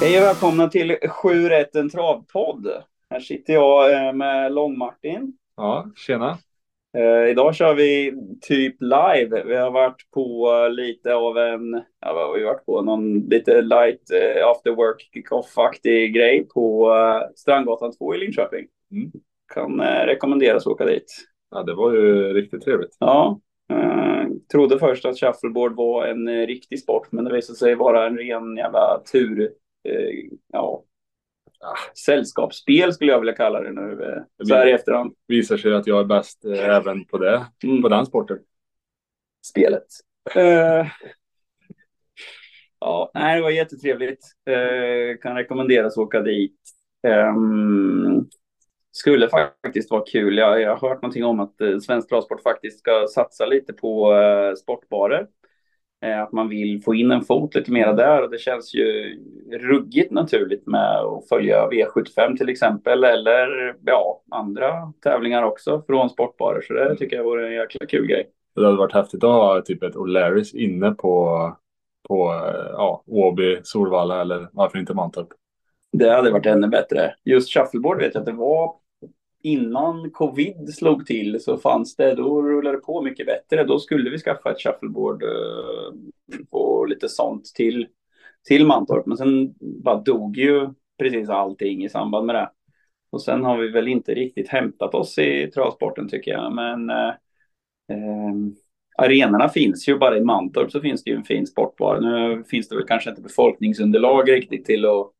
Hej och välkomna till 7 rätt en travpodd. Här sitter jag eh, med Lång-Martin. Ja, tjena. Eh, idag kör vi typ live. Vi har varit på lite av en, ja vad har vi varit på? Någon lite light eh, after work kick-off-aktig grej på eh, Strandgatan 2 i Linköping. Mm. Kan eh, rekommenderas att åka dit. Ja, det var ju riktigt trevligt. Ja, eh, trodde först att shuffleboard var en eh, riktig sport, men det visade sig vara en ren jävla tur. Eh, ja, Ah, sällskapsspel skulle jag vilja kalla det nu. eh, Det Så här i efterhand. visar sig att jag är bäst eh, även på det, Mm. på den sporten. spelet. Eh, ja, nej, det var jättetrevligt. Uh, kan rekommenderas att åka dit. Ehm, skulle faktiskt vara kul. Jag, jag har hört någonting om att uh, Svensk Travsport faktiskt ska satsa lite på eh, sportbarer. Eh, att man vill få in en fot lite mera där och det känns ju ruggigt naturligt med att följa V75 till exempel eller ja, andra tävlingar också från sportbarer. Så det tycker jag vore en jäkla kul grej. Det hade varit häftigt att ha typ ett O'Larrys inne på, på eh, ja, Åby, Solvalla eller varför inte Mantorp. Det hade varit ännu bättre. Just shuffleboard vet jag att det var innan covid slog till så fanns det, då rullade det på mycket bättre. Då skulle vi skaffa ett shuffleboard eh, och lite sånt till, till Mantorp. Men sen bara dog ju precis allting i samband med det. Och sen har vi väl inte riktigt hämtat oss i travsporten tycker jag. Men eh, eh, arenorna finns ju, bara i Mantorp så finns det ju en fin sportbar. Nu finns det väl kanske inte befolkningsunderlag riktigt till att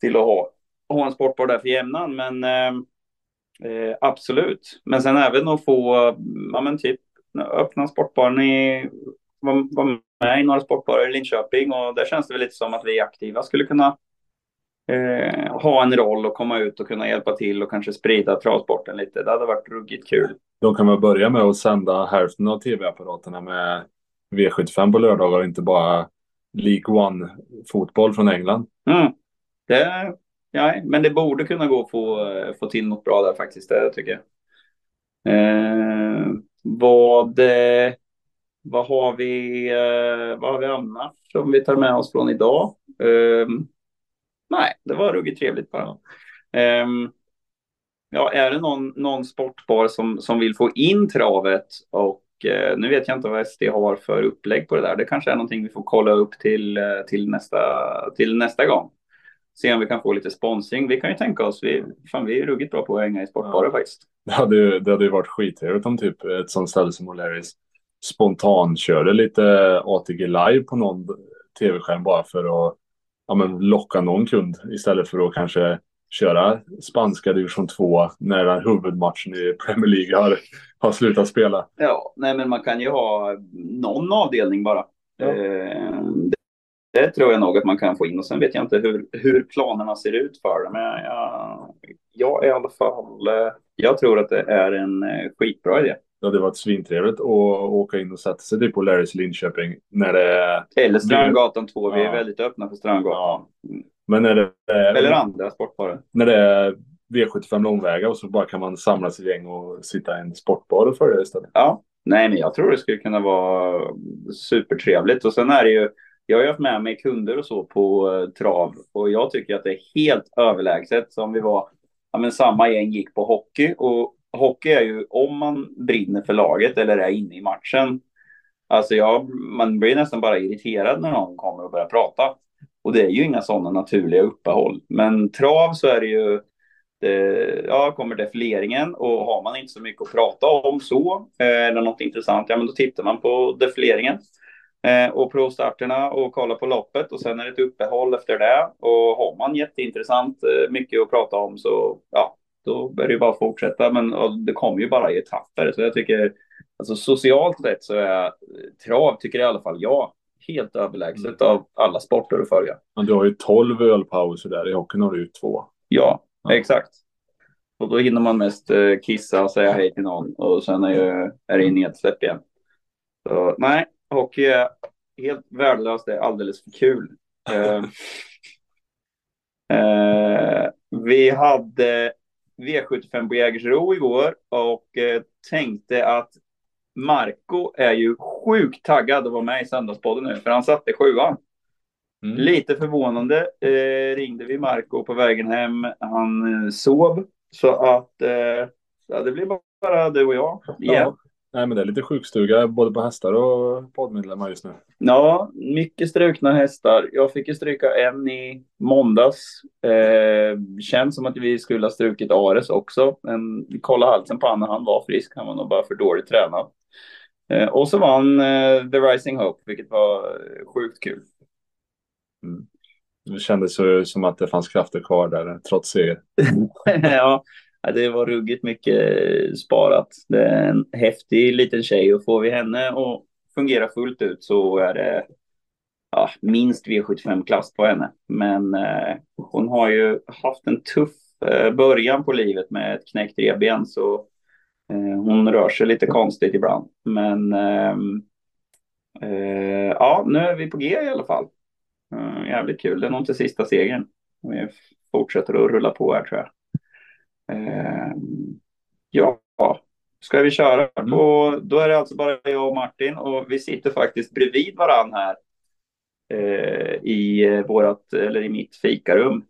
till att ha, ha en sportbar där för jämnan. Men eh, eh, absolut. Men sen även att få, ja men typ öppna sportbaren i, vara var med i några sportbarer i Linköping och där känns det väl lite som att vi aktiva skulle kunna eh, ha en roll och komma ut och kunna hjälpa till och kanske sprida travsporten lite. Det hade varit ruggigt kul. Då kan man börja med att sända hälften av tv-apparaterna med V75 på lördagar och inte bara League One-fotboll från England. Mm. Det, Nej, men det borde kunna gå att få, eh, få till något bra där faktiskt, det tycker jag. Eh, vad, eh, vad, har vi, eh, vad har vi annars som vi tar med oss från idag? Eh, nej, det var ruggigt trevligt bara. Eh, ja, är det någon, någon sportbar som, som vill få in travet och eh, nu vet jag inte vad SD har för upplägg på det där. Det kanske är någonting vi får kolla upp till, eh, till, nästa, till nästa gång se om vi kan få lite sponsring. Vi kan ju tänka oss, vi, fan, vi är ruggigt bra på att hänga i sportbarer Ja. faktiskt. Det hade, ju- det hade ju varit skittrevligt om typ ett sånt ställe som O'Larrys spontankörde lite ATG live på någon tv-skärm bara för att ja, men, locka någon kund istället för att kanske köra spanska division 2 när den huvudmatchen i Premier League har, har slutat spela. Ja, nej men man kan ju ha någon avdelning bara. Ja. Det, tror jag nog att man kan få in och sen vet jag inte hur, hur planerna ser ut för det. Men jag, jag, i alla fall, eh, jag tror att det är en eh, skitbra idé. Det hade varit svintrevligt att åka in och sätta sig typ på O'Larrys i Linköping när det. Eller Strandgatan 2, vi är Ja. väldigt öppna för Strandgatan. Men när det är, Eller andra sportbarer. när det är V75 långväga och så bara kan man samlas i gäng och sitta i en sportbar och följa istället. Ja, nej, men jag tror det skulle kunna vara supertrevligt. Och sen är det ju, jag har ju haft med mig kunder och så på eh, trav och jag tycker att det är helt överlägset som vi var, ja men samma gäng gick på hockey och hockey är ju om man brinner för laget eller är inne i matchen. Alltså jag, man blir nästan bara irriterad när någon kommer och börjar prata. Och det är ju inga sådana naturliga uppehåll. Men trav så är det ju det, ja, kommer defileringen och har man inte så mycket att prata om så, eh, eller något intressant, ja men då tittar man på defileringen eh, och provstarterna och kollar på loppet och sen är det ett uppehåll efter det. Och har man jätteintressant, eh, mycket att prata om så, ja, då är det ju bara att fortsätta. Men det kommer ju bara i etapper, så jag tycker, alltså socialt sett så är eh, trav, tycker i alla fall jag, helt överlägset av alla sporter att följa. Men du har ju 12 ölpauser där, i hockeyn har du ju två. Ja, Ja. exakt. Och då hinner man mest eh, kissa och säga hej till någon och sen är, ju, är det nedsläpp igen. Så nej, hockey är helt värdelöst. Det är alldeles för kul. Eh, eh, vi hade V75 på Jägersro igår och eh, tänkte att Marco är ju sjukt taggad att vara med i Söndagspodden nu, för han satte sjuan. Mm. Lite förvånande eh, ringde vi Marco på vägen hem. Han eh, sov, så att eh, det blir bara du och jag igen. Ja. Nej, men det är lite sjukstuga både på hästar och poddmedlemmar just nu. Ja, mycket strukna hästar. Jag fick ju stryka en i måndags. Eh, känns som att vi skulle ha strukit Ares också. Men vi kollade halsen på honom han var frisk. Han var nog bara för dåligt tränad. Eh, och så vann eh, The Rising Hope, vilket var sjukt kul. Mm. Det kändes ju som att det fanns krafter kvar där, trots seger. ja, det var ruggigt mycket eh, sparat. Det är en häftig liten tjej och får vi henne att fungera fullt ut så är det ja, minst V75-klass på henne. Men eh, hon har ju haft en tuff eh, början på livet med ett knäckt revben så eh, hon rör sig lite konstigt ibland. Men ehm, eh, ja, nu är vi på G i alla fall. Eh, jävligt kul. Det är nog inte sista segern. Vi fortsätter att rulla på här tror jag. Eh, ja, ska vi köra? Mm. Och då är det alltså bara jag och Martin och vi sitter faktiskt bredvid varann här eh, i vårat, eller i mitt fikarum.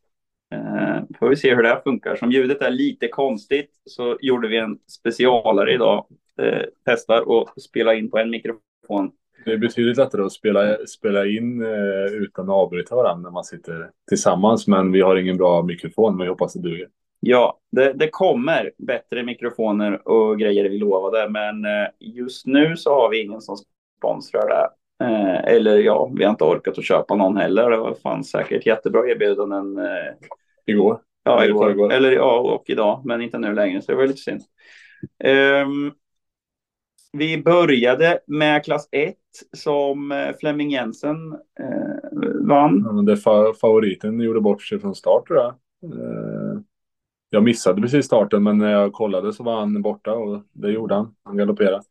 Eh, får vi se hur det här funkar. Som ljudet är lite konstigt så gjorde vi en specialare idag. Eh, testar och spela in på en mikrofon. Det är betydligt lättare att spela, spela in eh, utan att avbryta varandra när man sitter tillsammans. Men vi har ingen bra mikrofon, men vi hoppas det duger. Ja, det, det, kommer bättre mikrofoner och grejer vi lovade, men eh, just nu så har vi ingen som sponsrar det. Eh, eller ja, vi har inte orkat att köpa någon heller. Det fanns säkert jättebra erbjudanden. Eh, igår. Ja, igår. igår. Eller ja, och idag, men inte nu längre, så det var lite synd. Um, vi började med klass 1 som Flemming Jensen eh, vann. Ja, det fa favoriten gjorde bort sig från start tror jag. Eh, jag missade precis starten, men när jag kollade så var han borta och det gjorde han. Han galopperade.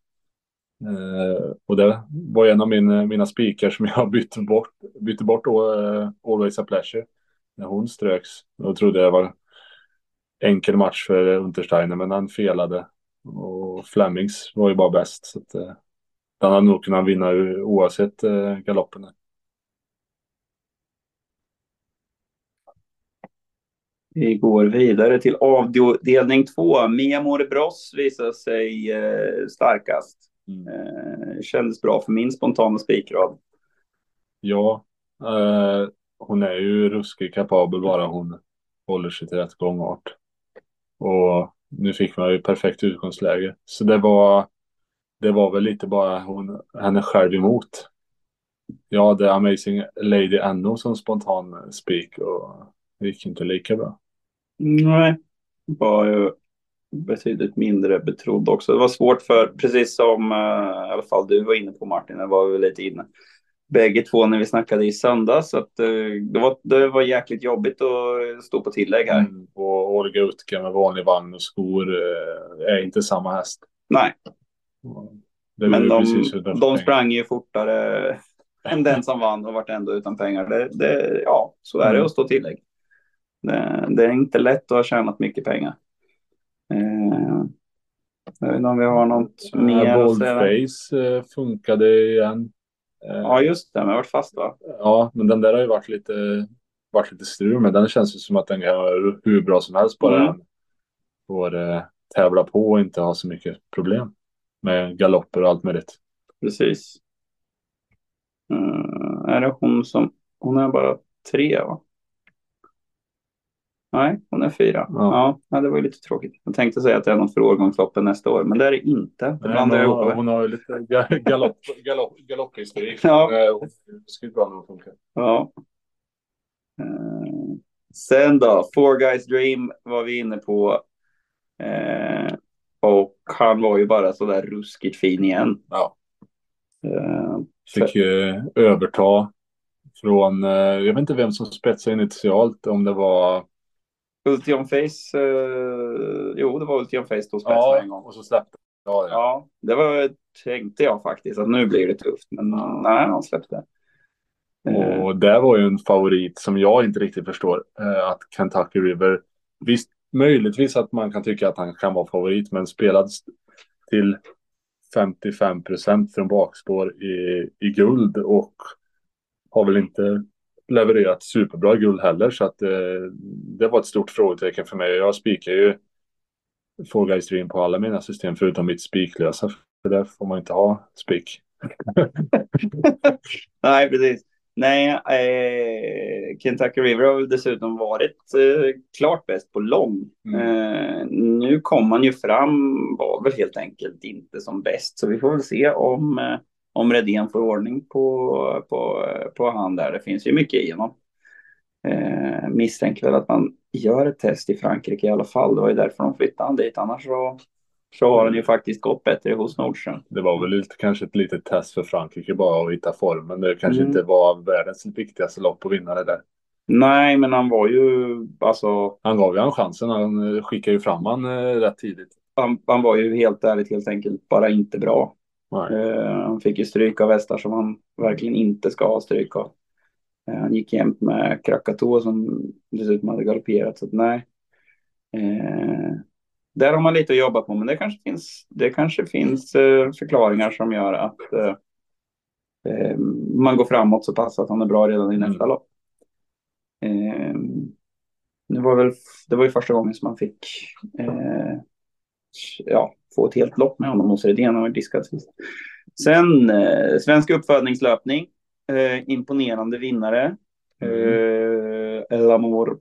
Eh, och det var en av min, mina spikar som jag bytte bort, bytte bort då, eh, Always a Pleasure. När hon ströks. Då trodde jag var enkel match för Untersteiner, men han felade. Och Flemings var ju bara bäst. Så att, eh, den hade nog kunnat vinna oavsett eh, galoppen. Vi går vidare till avdelning två. Mia Bros visar sig eh, starkast. Mm. Eh, kändes bra för min spontana spikrad. Ja, eh, hon är ju ruskigt kapabel bara hon håller sig till rätt gångart. Och nu fick man ju perfekt utgångsläge. Så det var, det var väl lite bara hon, henne själv emot. Ja, det är Amazing Lady Anno som spontan spik och det gick inte lika bra. Nej, var ju betydligt mindre betrodd också. Det var svårt för, precis som uh, i alla fall du var inne på Martin, det var vi lite inne. Bägge två när vi snackade i söndags, så att uh, det, var, det var jäkligt jobbigt att stå på tillägg här. Mm, och Olga Utka med vanlig vagn och skor uh, är inte samma häst. Nej. Men de, de sprang ju fortare än den som vann och vart ändå utan pengar. Det, det, ja, så är det mm. att stå tillägg. Det, det, är inte lätt att ha tjänat mycket pengar. Eh, jag vet inte om vi har något ja, mer att säga. Boldface eh, funkade igen. Eh, ja, just det. Men varit fast va? Ja, men den där har ju varit lite, varit lite strul. Men den känns ju som att den kan vara hur bra som helst. Bara mm. får eh, tävla på och inte ha så mycket problem med galopper och allt möjligt. Precis. Uh, är det hon som... Hon är bara tre va? Nej, hon är fyra. Ja. ja, det var ju lite tråkigt. Jag tänkte säga att det är något för årgångsloppen nästa år, men det är det inte. Det Nej, hon, har, hon har ju lite galopp, galopp, galopphistorik. Ja. Det skulle bra nog funka. Ja. Uh, sen då, Four Guys Dream var vi inne på. Uh, och han var ju bara så där ruskigt fin igen. Ja. Fick ju överta från, jag vet inte vem som spetsade initialt, om det var Ultion Face, eh, jo det var Ultion Face tog spets ja, en gång. och så släppte ja, ja. ja, det var, tänkte jag faktiskt att nu blir det tufft, men ja. nej, han släppte. Och det var ju en favorit som jag inte riktigt förstår, eh, att Kentucky River, visst möjligtvis att man kan tycka att han kan vara favorit, men spelad till 55 procent från bakspår i, i guld och har väl inte levererat superbra guld heller så att eh, det var ett stort frågetecken för mig. Jag spikar ju Fall Guys Dream på alla mina system förutom mitt spiklösa för där får man inte ha spik. Nej, precis. Nej, eh, Kentucky River har väl dessutom varit eh, klart bäst på lång. Mm. Eh, nu kom man ju fram, var väl helt enkelt inte som bäst. Så vi får väl se om, eh, om Redén får ordning på, på, på han där. Det finns ju mycket i honom. Eh, misstänker väl att man gör ett test i Frankrike i alla fall. Det var ju därför de flyttade han dit. Annars så så har den ju faktiskt gått bättre hos Nordström. Det var väl lite, kanske ett litet test för Frankrike bara att hitta formen. Det kanske mm. inte var världens viktigaste lopp att vinna det där. Nej, men han var ju alltså. Han gav ju han chansen. Han skickade ju fram han eh, rätt tidigt. Han, han, var ju helt ärligt helt enkelt bara inte bra. Uh, han fick ju stryk av hästar som han verkligen inte ska ha stryk av. Uh, han gick jämt med Krakatoa som dessutom hade galopperat. Så att, nej. Uh, där har man lite att jobba på, men det kanske finns, det kanske finns eh, förklaringar som gör att eh, eh man går framåt så pass att han är bra redan i nästa mm. lopp. Eh, det, var väl, det var ju första gången som man fick eh, ja, få ett helt lopp med honom hos Redén och diskad sist. Sen eh, svensk uppfödningslöpning, imponerande vinnare. Mm. El Amor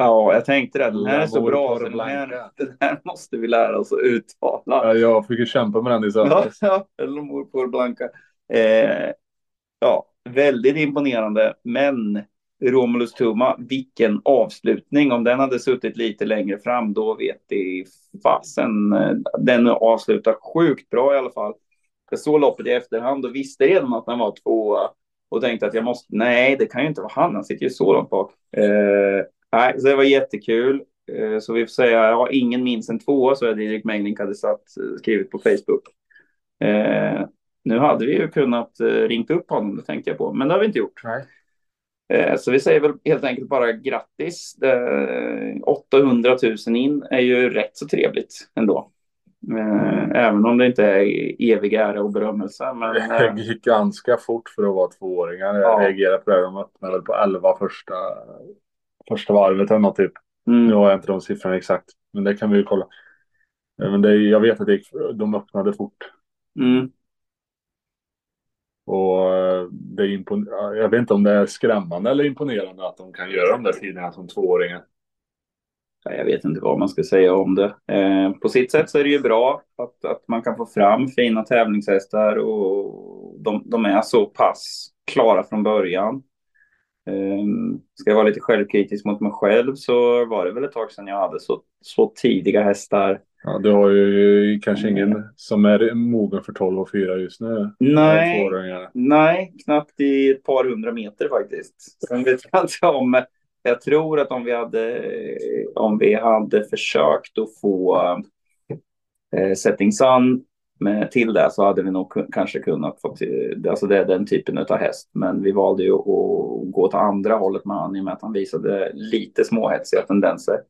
Ja, jag tänkte det. Den här är så bra. Den här, den här måste vi lära oss att uttala. Ja, jag fick ju kämpa med den i söndags. Ja, ja. El Mor Blanca. Eh, ja, väldigt imponerande. Men Romulus-Tumma, vilken avslutning. Om den hade suttit lite längre fram, då vet det fasen. Eh, den avslutar sjukt bra i alla fall. Jag såg loppet i efterhand och visste redan att den var tvåa. Och tänkte att jag måste, nej, det kan ju inte vara han. Han sitter ju så långt bak. Eh, Nej, så det var jättekul. Eh, så vi får säga, ja, ingen minns en tvåa, så är det Erik Mengling hade satt, eh, skrivit på Facebook. Eh, nu hade vi ju kunnat eh, ringt upp honom, det tänkte jag på, men det har vi inte gjort. Nej. Eh, så vi säger väl helt enkelt bara grattis. Eh, 800 000 in är ju rätt så trevligt ändå. Mm. Även om det inte är evig ära och berömmelse. Men, det gick ganska fort för att vara tvååringar. Jag ja. reagerade på det. De öppnade väl på 11 första första varvet eller något typ. Mm. Nu har jag inte de siffrorna exakt, men det kan vi ju kolla. Men det, jag vet att det, de öppnade fort. Mm. Och eh, det är impon eh, jag vet inte om det är skrämmande eller imponerande att de kan göra de där tiderna som tvååringar. Jag vet inte vad man ska säga om det. Eh, på sitt sätt så är det ju bra att, att man kan få fram fina tävlingshästar och de, de är så pass klara från början. Eh, ska jag vara lite självkritisk mot mig själv så var det väl ett tag sedan jag hade så, så tidiga hästar. Ja, du har ju kanske ingen mm. som är mogen för 12 och 4 just nu. Nej, nej, knappt i ett par hundra meter faktiskt. Sen vet jag inte om, jag tror att om vi hade, om vi hade försökt att få eh, Setting Sun med, till det så hade vi nog kanske kunnat få till, alltså det är den typen av häst. Men vi valde ju att gå åt andra hållet med honom i och med att han visade lite småhetsiga tendenser.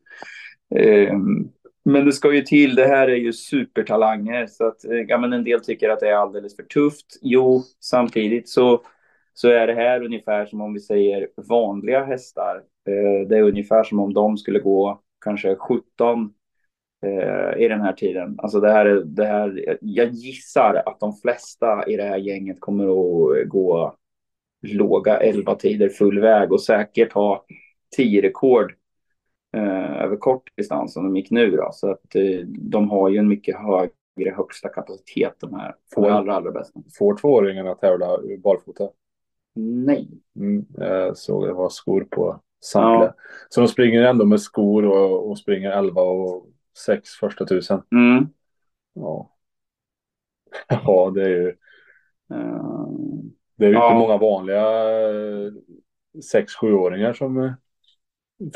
Um, men det ska ju till, det här är ju supertalanger så att eh, ja, men en del tycker att det är alldeles för tufft. Jo, samtidigt så, så är det här ungefär som om vi säger vanliga hästar. Eh, det är ungefär som om de skulle gå kanske 17 eh, i den här tiden. Alltså det här, det här, jag gissar att de flesta i det här gänget kommer att gå låga 11 tider full väg och säkert ha 10 rekord eh, över kort distans som de gick nu. Då. Så att eh, de har ju en mycket högre högsta kapacitet de här. Får allra, allra bästa. Får tvååringarna tävla barfota? Nej. Mm, jag såg det var skor på samtliga. Ja. Så de springer ändå med skor och, och springer 11 och sex första tusen. Mm. Ja. ja, det är ju. Uh, det är ju ja. inte många vanliga eh, sex sjuåringar som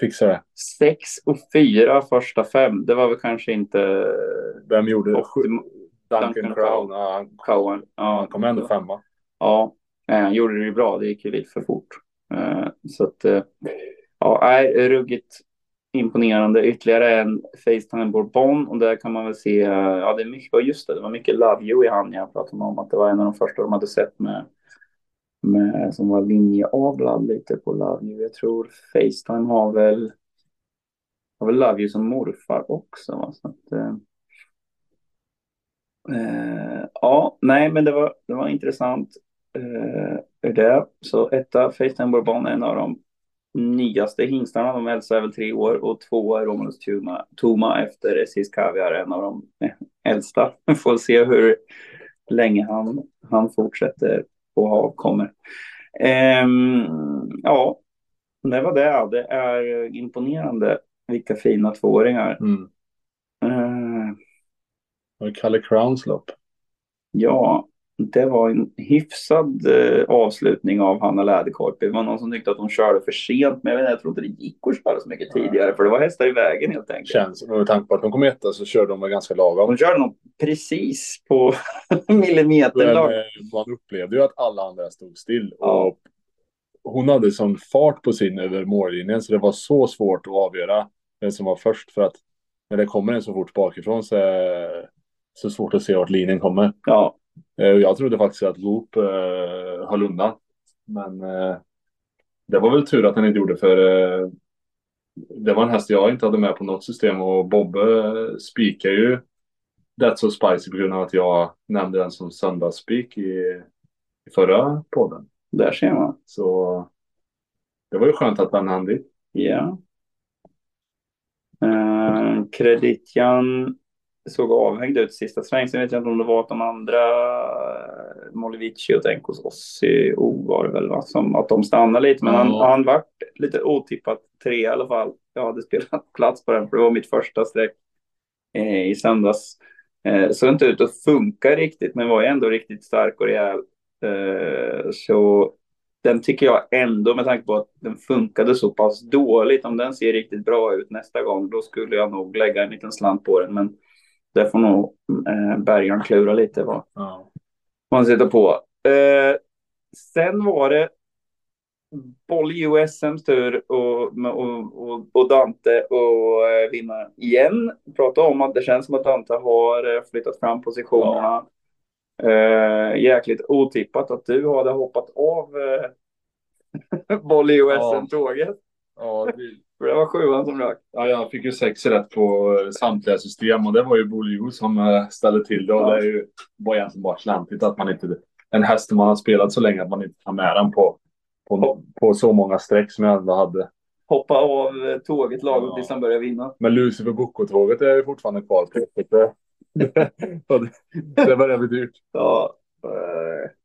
fixar det. Sex och fyra första fem. Det var väl kanske inte. Vem gjorde det? Duncan, Duncan Crown. Ja, han, Cowan. Ja, han kom ändå femma. Ja, han gjorde det ju bra. Det gick ju lite för fort. Uh, så att ja, nej, ruggigt imponerande. Ytterligare en Facetime Bourbon och där kan man väl se, ja det är mycket, just det, det var mycket Love You i han jag pratade om att det var en av de första de hade sett med, med som var linjeavlad lite på Love You. Jag tror Facetime har väl, har väl Love You som morfar också. Va? Så att, eh, eh ja, nej men det var, det var intressant. Eh, det. Så etta, Facetime Bourbon, en av de nyaste hingstarna. De äldsta är väl tre år och två är Romulus Tuma, Tuma efter Essis Kaviar, en av de eh, äldsta. Vi får se hur länge han, han fortsätter och ha kommer. Um, ja, det var det. Det är imponerande vilka fina tvååringar. Mm. Uh, Kalle Crowns lopp. Ja, det var en hyfsad eh, avslutning av Hanna Läderkorpi. Det var någon som tyckte att hon körde för sent, men jag, vet, jag tror inte det gick att köra så mycket tidigare, för det var hästar i vägen helt enkelt. Känns, med tanke på att de kom etta så körde de väl ganska lagom. Hon körde nog precis på millimeter. Men, eh, man upplevde ju att alla andra stod still. Ja. Och hon hade sån fart på sin över mållinjen så det var så svårt att avgöra vem som var först för att när det kommer en så fort bakifrån så är det så svårt att se vart linjen kommer. Ja, Eh, jag trodde faktiskt att Goop eh, höll undan. Men eh, det var väl tur att han inte gjorde för eh, det var en häst jag inte hade med på något system och Bobbe spikar ju That's So Spicy på grund av att jag nämnde den som söndagsspik i, i förra podden. Där ser man. Så det var ju skönt att den hann dit. Ja. Uh, Kreditjan såg avhängd ut sista sväng. Sen vet jag inte om det var att de andra, eh, Molivici och Tenkos Ossi O var det väl, va? Som, att de stannade lite. Men mm. han, han vart lite otippat tre i alla fall. Jag hade spelat plats på den, för det var mitt första streck eh, i söndags. Eh, såg inte ut att funka riktigt, men var ju ändå riktigt stark och rejäl. Eh, så den tycker jag ändå, med tanke på att den funkade så pass dåligt, om den ser riktigt bra ut nästa gång, då skulle jag nog lägga en liten slant på den. Men det får nog eh, Bergaren klura lite vad ja. man sitter på. Eh, sen var det Bolly USMs tur och, och, och, och Dante och eh, vinna igen. Prata om att det känns som att Dante har eh, flyttat fram positionerna. Ja. Eh, jäkligt otippat att du hade hoppat av eh, Bolly USM-tåget. Ja, det, för det var sjuan som rök. Ja, jag fick ju sex rätt på samtliga system och det var ju Bolio som eh, ställde till det. Och det är ju, var egentligen bara slantigt att man inte... En häst som man har spelat så länge att man inte tar med den på, på, på så många streck som jag ändå hade. Hoppa av eh, tåget lagom ja. tills han börjar vinna. Men Lucifer Bocco-tåget är ju fortfarande kvar. det, det börjar bli dyrt. Ja, Eh,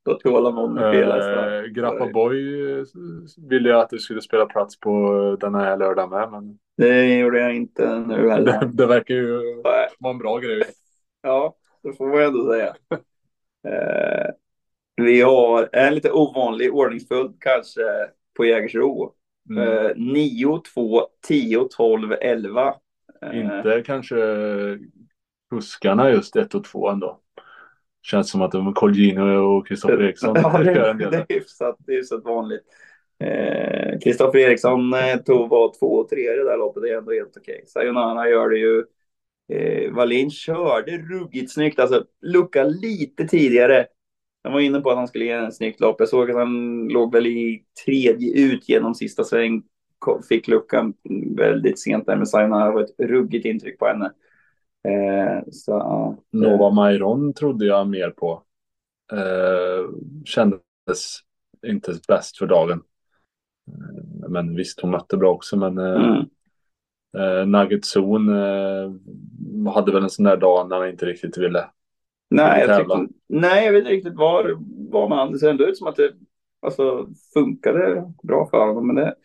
då tålamod med fel hästar. Eh, Grappa Boy ville jag att du skulle spela plats på den här lördagen med. Men... Det gjorde jag inte nu heller. Det, det verkar ju Nej. vara en bra grej. Ja, det får man ändå säga. eh, vi har en lite ovanlig ordningsföljd kanske på Jägersro. Mm. Eh, 9, 2, 10, 12, 11. Inte kanske kuskarna just 1 och 2 ändå. Känns som att de Colgjini och Kristoffer Eriksson ja, det, det, är hyfsat, hyfsat vanligt. Kristoffer eh, Eriksson eh, tog var två och tre i det där loppet. Det är ändå helt okej. Okay. Sayonara gör det ju. Eh, Wallin körde ruggigt snyggt. Alltså lucka lite tidigare. Han var inne på att han skulle ge en snyggt lopp. Jag såg att han låg väl i tredje ut genom sista sväng. Fick luckan väldigt sent där med Sayonara. Det var ett ruggigt intryck på henne. Eh, så, ja. Nova Mairon trodde jag mer på. Eh, kändes inte bäst för dagen. Eh, men visst, hon mötte bra också. Men eh, mm. eh, Nugget Zone eh, hade väl en sån där dag när han inte riktigt ville. Nej, jag, tyckte, nej jag vet inte riktigt var, var man. Det ser ändå ut som att det alltså, funkade bra för honom. Men det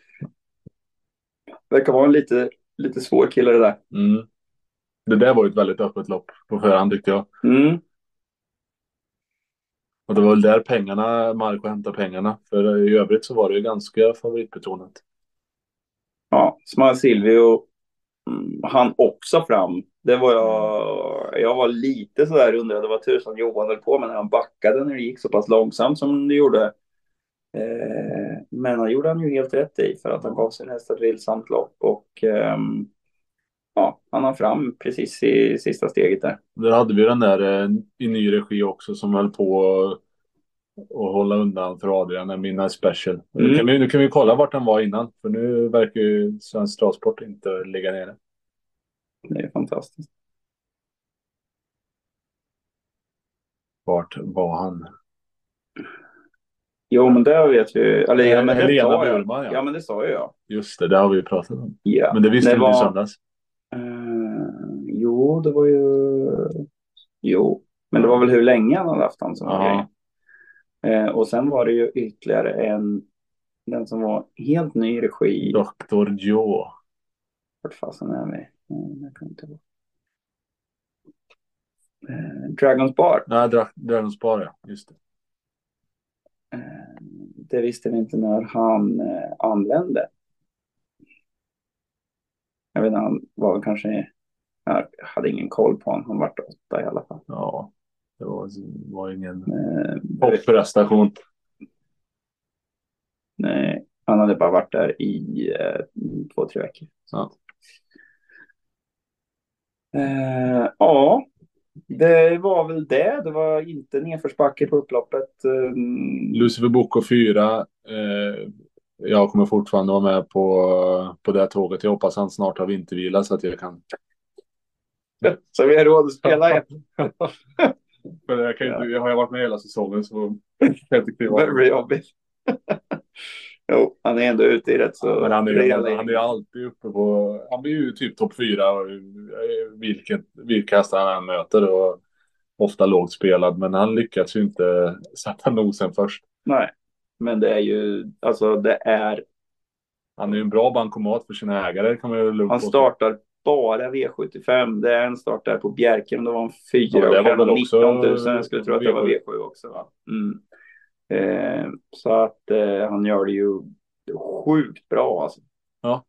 verkar vara en lite, lite svår kille det där. Mm det där var ju ett väldigt öppet lopp på förhand tyckte jag. Mm. Och det var väl där pengarna, Marco hämtade pengarna. För i övrigt så var det ju ganska favoritbetonat. Ja, Smile Silvio mm, han också fram. Det var jag, jag var lite sådär undrade vad tusan Johan höll på med när han backade när det gick så pass långsamt som det gjorde. Eh, men han gjorde han ju helt rätt i för att han gav sin häst ett vilsamt lopp och eh, ja, han har fram precis i sista steget där. Där hade vi den där eh, i ny regi också som höll på att hålla undan för Adrian, en Midnight Special. Mm. Nu, kan vi, nu kan vi kolla vart den var innan, för nu verkar ju Svensk Travsport inte ligga nere. Det är fantastiskt. Vart var han? Jo, men det vet vi. Eller, ja, men det Helena. Burman, ja. Ja, men det sa ju jag. Just det, det har vi ju pratat om. Ja. Men det visste Det du var- i söndags. Eh, jo, det var ju... Jo, men det var väl hur länge han hade haft han som var. Eh, och sen var det ju ytterligare en, den som var helt ny regi. Dr. Joe. Vart fasen är vi? Mm, jag kan inte ihåg. Eh, Dragons Bar. Nej, Dra- Dragons Bar, ja. Just det. Det visste vi inte när han anlände. Jag vet inte, han var väl kanske... Jag hade ingen koll på honom. Han var åtta i alla fall. Ja, det var, var ingen Eh, topprestation. Nej, han hade bara varit där i eh, två, tre veckor. Ja. Eh, ja, det var väl det. Det var inte nedförsbacke på upploppet. Eh, Lucifer Boko 4. Eh, jag kommer fortfarande vara med på, på det tåget. Jag hoppas han snart har vintervila så att jag kan... så vi har råd att spela igen. För jag, kan inte, jag har ju varit med hela säsongen så kan jag inte kliva Det blir jobbigt. jo, han är ändå ute i rätt så Men han är, ju- han är alltid uppe på... Han blir ju typ topp fyra vilket, vilka hästar han än möter. Och ofta lågt spelad, men han lyckas ju inte sätta nosen först. Nej, men det är ju, alltså det är, Han är ju en bra bankomat för sina ägare kan man ju lugnt han startar bara V75. Det är en start där på Bjerken. Det var en fyra Ja, och var väl en också 19 000. Jag skulle tro att det var V7. V7 också. Va? Mm. Eh, så att eh, han gör det ju sjukt bra alltså. Ja.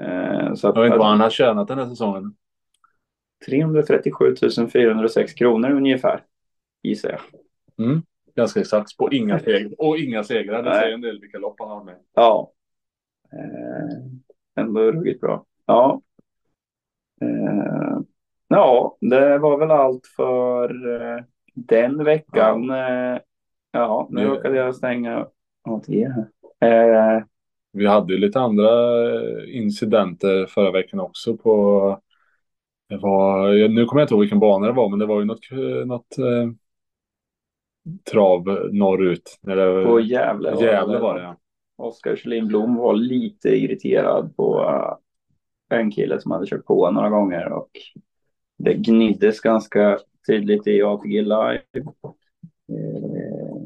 Eh, så att, Jag vet inte vad han har tjänat den här säsongen. 337 406 kronor ungefär. Gissar jag. Mm. Ganska exakt. På inga segrar. Och inga segrar. Det Nej. säger en del vilka lopp han har med. Ja. Eh, ändå ruggigt bra. Ja. Eh, ja, det var väl allt för eh, den veckan. Ja, eh, ja nu råkade jag stänga ATG här. Eh, Vi hade ju lite andra eh, incidenter förra veckan också på... Det var, nu kommer jag inte ihåg vilken bana det var, men det var ju något, eh, något trav norrut. När det, på Gävle. Gävle var det, ja. Oskar Kjellin Blom var lite irriterad på eh, en kille som hade kört på några gånger och det gniddes ganska tydligt i ATG Live. Eh,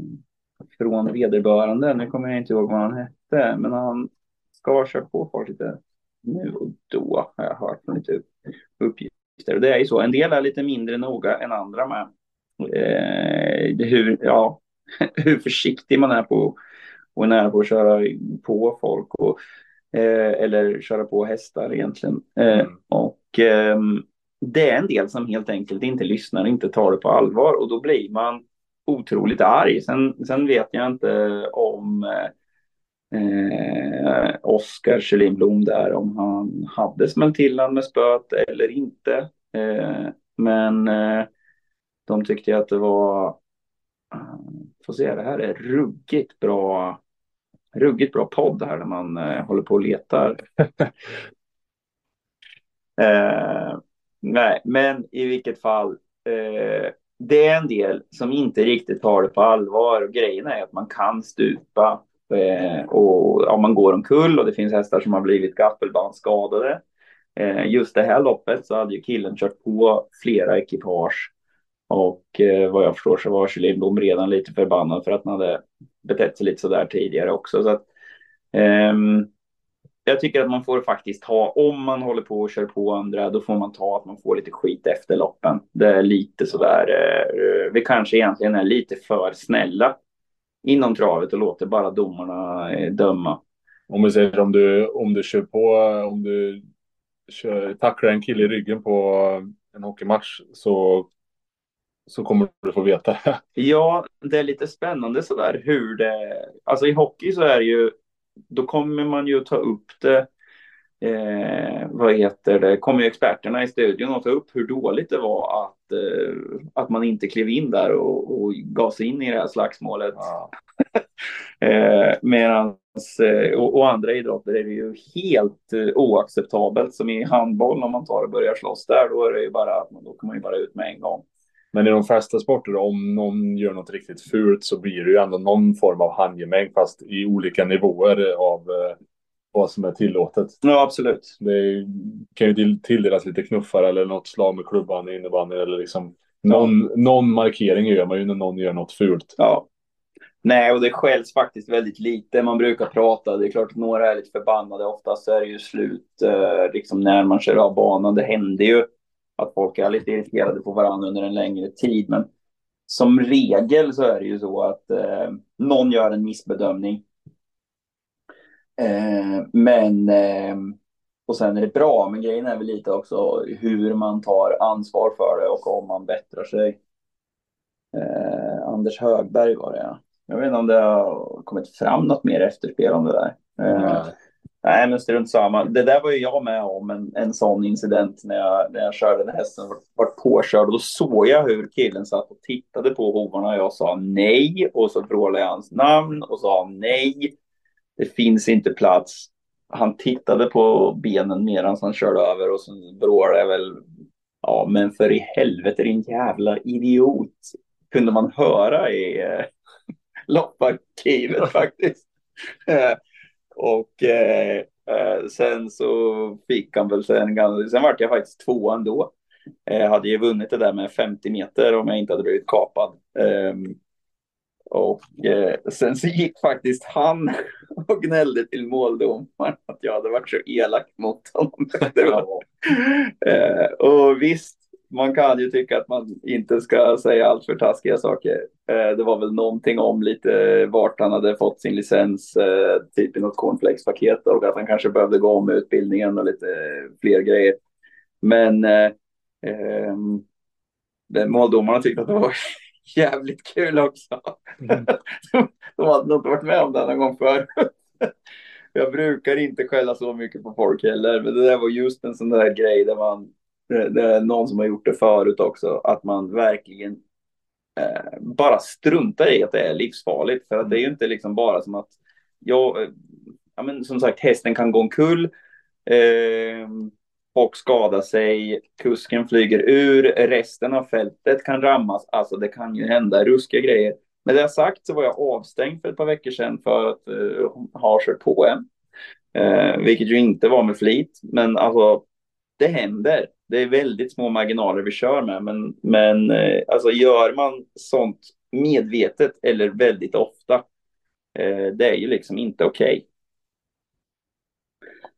från vederbörande, nu kommer jag inte ihåg vad han hette, men han ska ha kört på folk lite nu och då har jag hört från lite uppgifter. Och det är ju så, en del är lite mindre noga än andra med eh, hur, ja, hur försiktig man är på och är nära på att köra på folk och, eh, eller köra på hästar egentligen. Eh, Mm. och ehm, det är en del som helt enkelt inte lyssnar, inte tar det på allvar och då blir man otroligt arg. Sen, sen vet jag inte om eh, Oskar Kjellin Blom där, om han hade smält till han med spöet eller inte. Eh, men eh, de tyckte att det var, eh, får se, det här är ruggigt bra, ruggigt bra podd här när man eh, håller på och letar. eh, nej, men i vilket fall, eh, det är en del som inte riktigt tar det på allvar. Och grejen är att man kan stupa eh, och ja, man går omkull och det finns hästar som har blivit gaffelbandsskadade. Eh, just det här loppet så hade ju killen kört på flera ekipage och eh, vad jag förstår så var Kjellin Blom redan lite förbannad för att han hade betett sig lite sådär tidigare också. Så att, eh, jag tycker att man får faktiskt ha, om man håller på och kör på andra, då får man ta att man får lite skit efter loppen. Det är lite sådär, eh, vi kanske egentligen är lite för snälla inom travet och låter bara domarna eh, döma. Om vi säger om du, om du kör på, om du kör, tacklar en kille i ryggen på en hockeymatch så, så kommer du få veta. Ja, det är lite spännande sådär hur det... Alltså i hockey så är det ju... Då kommer man ju ta upp det eh, vad heter det, kom ju experterna i studion och ta upp hur dåligt det var att, eh, att man inte klev in där och, och gav sig in i det här slagsmålet. Ja. eh, Medan eh, och, och, andra idrotter är det ju helt eh, oacceptabelt. Som i handboll, om man tar och börjar slåss där, då är det ju bara, då kommer man ju bara ut med en gång. Men i de flesta sporter, om någon gör något riktigt fult så blir det ju ändå någon form av handgemäng, fast i olika nivåer av eh, vad som är tillåtet. Ja, absolut. Det kan ju tilldelas lite knuffar eller något slag med klubban i innebandyn eller liksom någon, ja. någon markering gör man ju när någon gör något fult. Ja. Nej, och det skälls faktiskt väldigt lite. Man brukar prata. Det är klart att några är lite förbannade. Oftast är det ju slut eh, liksom när man kör av banan. Det händer ju att folk är lite irriterade på varandra under en längre tid. Men som regel så är det ju så att eh, någon gör en missbedömning. Eh, men eh, och sen är det bra, men grejen är väl lite också hur man tar ansvar för det och om man bättrar sig. Eh, Anders Högberg var det ja. Jag vet inte om det har kommit fram något mer efterspel om det där. Mm. Nej, men strunt samma. Det där var ju jag med om, en, en sån incident när jag, när jag körde den hästen var, var påkörd. Och då såg jag hur killen satt och tittade på hovarna och jag sa nej. Och så frågade jag hans namn och sa nej. Det finns inte plats. Han tittade på benen medan han körde över och sen vrålade jag väl. Ja, men för i helvete din jävla idiot. Kunde man höra i eh, lopparkivet faktiskt. Eh, och eh, eh, sen så fick han väl sen, sen vart jag faktiskt tvåa ändå. Jag hade ju vunnit det där med 50 meter om jag inte hade blivit kapad. Um, och eh, sen så gick faktiskt han och gnällde till måldomaren att jag hade varit så elak mot honom. eh, och visst, man kan ju tycka att man inte ska säga allt för taskiga saker. Eh, det var väl någonting om lite vart han hade fått sin licens, eh, typ i något cornflakes-paket och att han kanske behövde gå om utbildningen och lite fler grejer. Men eh, eh, måldomarna tyckte att det var jävligt kul också. Mm. De hade nog inte varit med om det någon gång förut. Jag brukar inte skälla så mycket på folk heller, men det där var just en sån där grej där man, det är någon som har gjort det förut också, att man verkligen eh, bara struntar i att det är livsfarligt. För att det är ju inte liksom bara som att, jag, ja men som sagt, hästen kan gå omkull. Eh, och skada sig. Kusken flyger ur, resten av fältet kan rammas. Alltså det kan ju hända ruskiga grejer. Med det sagt så var jag avstängd för ett par veckor sedan för att uh, ha kört på en. Uh, vilket ju inte var med flit. Men alltså, det händer. Det är väldigt små marginaler vi kör med. Men, men uh, alltså gör man sånt medvetet eller väldigt ofta. Uh, det är ju liksom inte okej.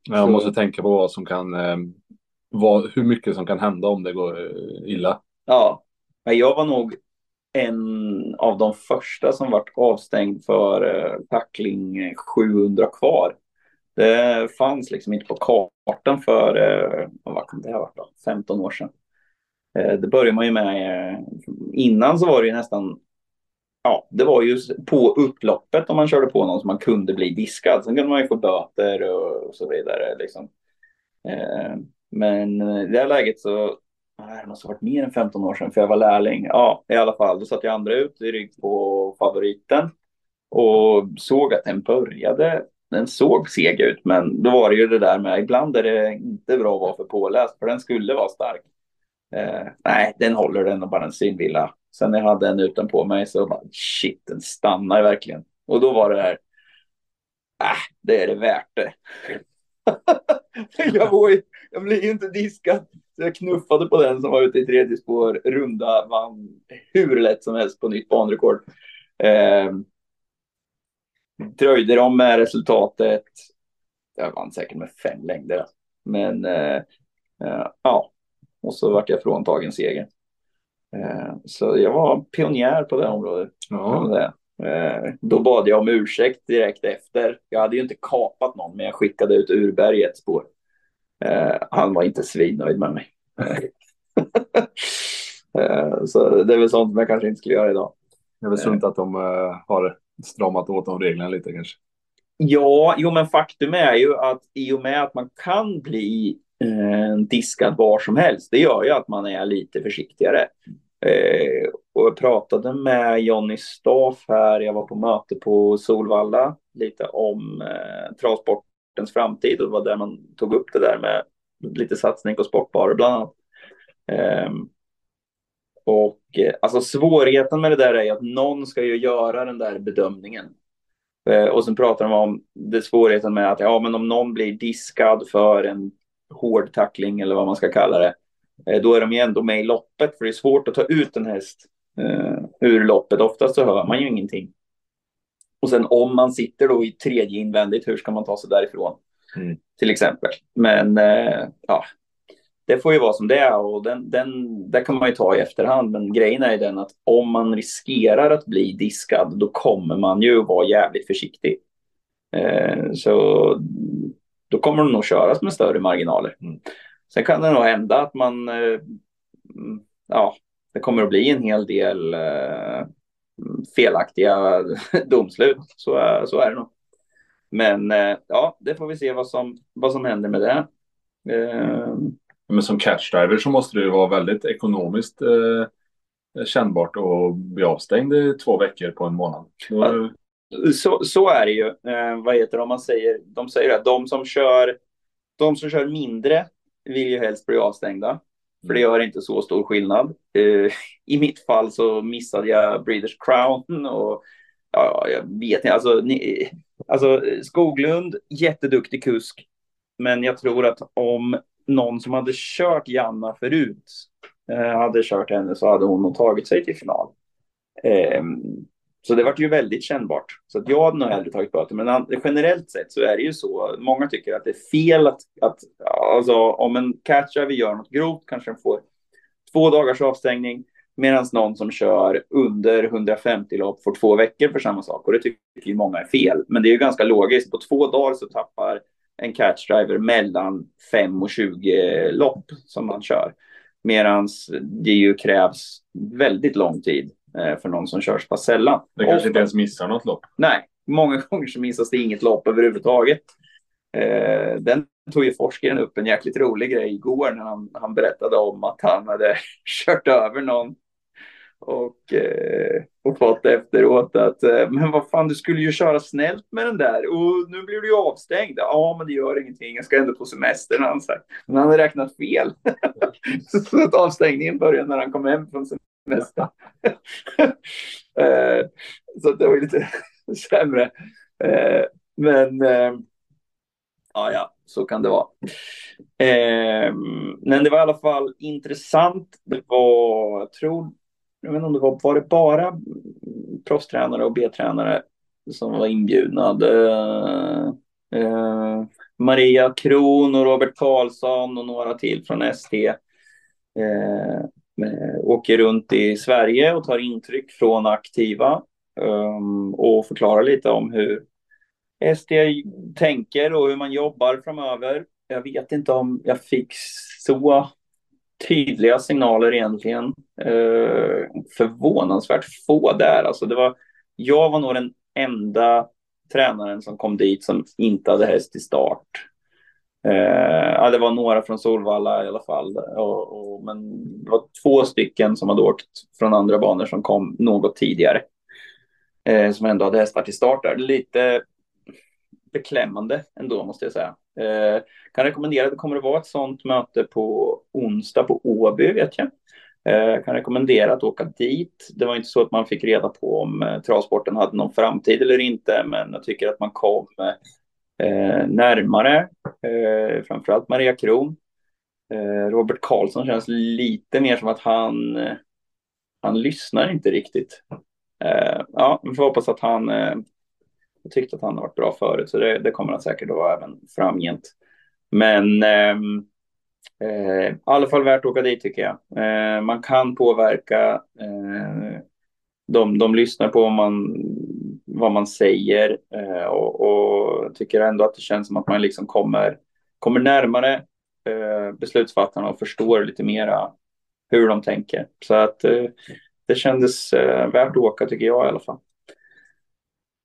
Okay. Jag måste tänka på vad som kan vad, hur mycket som kan hända om det går eh, illa. Ja, men jag var nog en av de första som vart avstängd för eh, tackling 700 kvar. Det fanns liksom inte på kartan för, eh, vad kan det ha varit då, 15 år sedan. Eh, det började man ju med, eh, innan så var det ju nästan, ja, det var ju på upploppet om man körde på någon som man kunde bli diskad. Sen kunde man ju få böter och så vidare liksom. Eh, men i det här läget så, det måste ha varit mer än 15 år sedan för jag var lärling. Ja, i alla fall, då satt jag andra ut i rygg på favoriten och såg att den började. Den såg seg ut, men då var det ju det där med ibland är det inte bra att vara för påläst, för den skulle vara stark. Eh, nej, den håller den och bara en synvilla. Sen när jag hade den utan på mig så bara shit, den stannar verkligen. Och då var det här. Äh, det är det värt det. jag, var ju, jag blev ju inte diskad. Så jag knuffade på den som var ute i tredje spår, runda, vann hur lätt som helst på nytt banrekord. Eh, dröjde de med resultatet. Jag vann säkert med fem längder. Men eh, eh, ja, och så vart jag fråntagen seger. Eh, så jag var pionjär på det området. Ja. Eh, då bad jag om ursäkt direkt efter. Jag hade ju inte kapat någon, men jag skickade ut Urberg ett spår. Eh, han var inte svinnöjd med mig. Så det är väl sånt jag kanske inte skulle göra idag. Det är väl sunt att de har stramat åt de reglerna lite kanske. Ja, jo men faktum är ju att i och med att man kan bli eh, diskad var som helst, det gör ju att man är lite försiktigare. Eh, och jag pratade med Jonny Staff här, jag var på möte på Solvalla, lite om eh, travsportens framtid och det var där man tog upp det där med lite satsning på sportbarer bland annat. Eh, och eh, alltså svårigheten med det där är att någon ska ju göra den där bedömningen. Eh, och sen pratar de om det svårigheten med att ja, men om någon blir diskad för en hård tackling eller vad man ska kalla det, eh, då är de ju ändå med i loppet för det är svårt att ta ut en häst ur loppet. Oftast så hör man ju ingenting. Och sen om man sitter då i tredje invändigt, hur ska man ta sig därifrån? Mm. Till exempel. Men ja, det får ju vara som det är och den, den, det kan man ju ta i efterhand. Men grejen är ju den att om man riskerar att bli diskad, då kommer man ju vara jävligt försiktig. Eh, så då kommer de nog köras med större marginaler. Mm. Sen kan det nog hända att man, eh, ja, det kommer att bli en hel del eh, felaktiga domslut. Så, så är det nog. Men eh, ja, det får vi se vad som, vad som händer med det. Eh, men som catchdriver så måste det ju vara väldigt ekonomiskt eh, kännbart att bli avstängd i två veckor på en månad. Ja, så, så är det ju. Eh, vad heter det om man säger? De säger att de som kör, de som kör mindre vill ju helst bli avstängda. För det gör inte så stor skillnad. Eh, I mitt fall så missade jag Breeders Crown och ja, jag vet inte. Alltså, ni, alltså Skoglund, jätteduktig kusk. Men jag tror att om någon som hade kört Janna förut eh, hade kört henne så hade hon nog tagit sig till final. Eh, så det var ju väldigt kännbart. Så att jag hade nog hellre tagit böter. Men generellt sett så är det ju så. Många tycker att det är fel att, att alltså, om en catcher vi gör något grovt kanske den får två dagars avstängning. Medan någon som kör under 150 lopp får två veckor för samma sak. Och det tycker ju många är fel. Men det är ju ganska logiskt. På två dagar så tappar en catchdriver mellan 5 och 20 lopp som man kör. Medan det ju krävs väldigt lång tid eh, för någon som kör så pass sällan. Det kanske Ofta, inte ens missar något lopp. Nej, många gånger så missas det inget lopp överhuvudtaget. Eh, den tog ju forskaren upp en jäkligt rolig grej igår när han, han berättade om att han hade kört över någon och, eh, och fått efteråt att eh, men vad fan, du skulle ju köra snällt med den där och nu blir du ju avstängd. Ja, men det gör ingenting. Jag ska ändå på semester, han sagt. Men han hade räknat fel. så att avstängningen började när han kom hem från semestern. eh, så det var lite sämre. Eh, men eh, ja, ja, så kan det vara. Eh, men det var i alla fall intressant. Det var, jag tror jag vet inte om det var, var det bara proffstränare och B-tränare som var inbjudna? Eh, eh, Maria Kron och Robert Karlsson och några till från ST eh, åker runt i Sverige och tar intryck från aktiva um, och förklarar lite om hur SD tänker och hur man jobbar framöver. Jag vet inte om jag fick så tydliga signaler egentligen. Eh, förvånansvärt få där. Alltså det var, jag var nog den enda tränaren som kom dit som inte hade häst i start. Eh, ja, det var några från Solvalla i alla fall. Och, och, men det var två stycken som hade åkt från andra banor som kom något tidigare. Eh, som ändå hade hästar till start där. Lite beklämmande ändå måste jag säga. Eh, kan rekommendera, det kommer att vara ett sådant möte på onsdag på Åby vet jag. Eh, kan rekommendera att åka dit. Det var inte så att man fick reda på om eh, travsporten hade någon framtid eller inte, men jag tycker att man kom eh, närmare, eh, framförallt Maria Kron. Eh, Robert Karlsson känns lite mer som att han, eh, han lyssnar inte riktigt. Eh, ja, vi får hoppas att han eh, jag tyckte att han har varit bra förut, så det, det kommer han säkert att vara även framgent. Men eh, eh, i alla fall värt att åka dit tycker jag. Eh, man kan påverka. Eh, de, de lyssnar på vad man, vad man säger eh, och, och tycker ändå att det känns som att man liksom kommer, kommer närmare eh, beslutsfattarna och förstår lite mera hur de tänker. Så att eh, det kändes eh, värt att åka tycker jag i alla fall.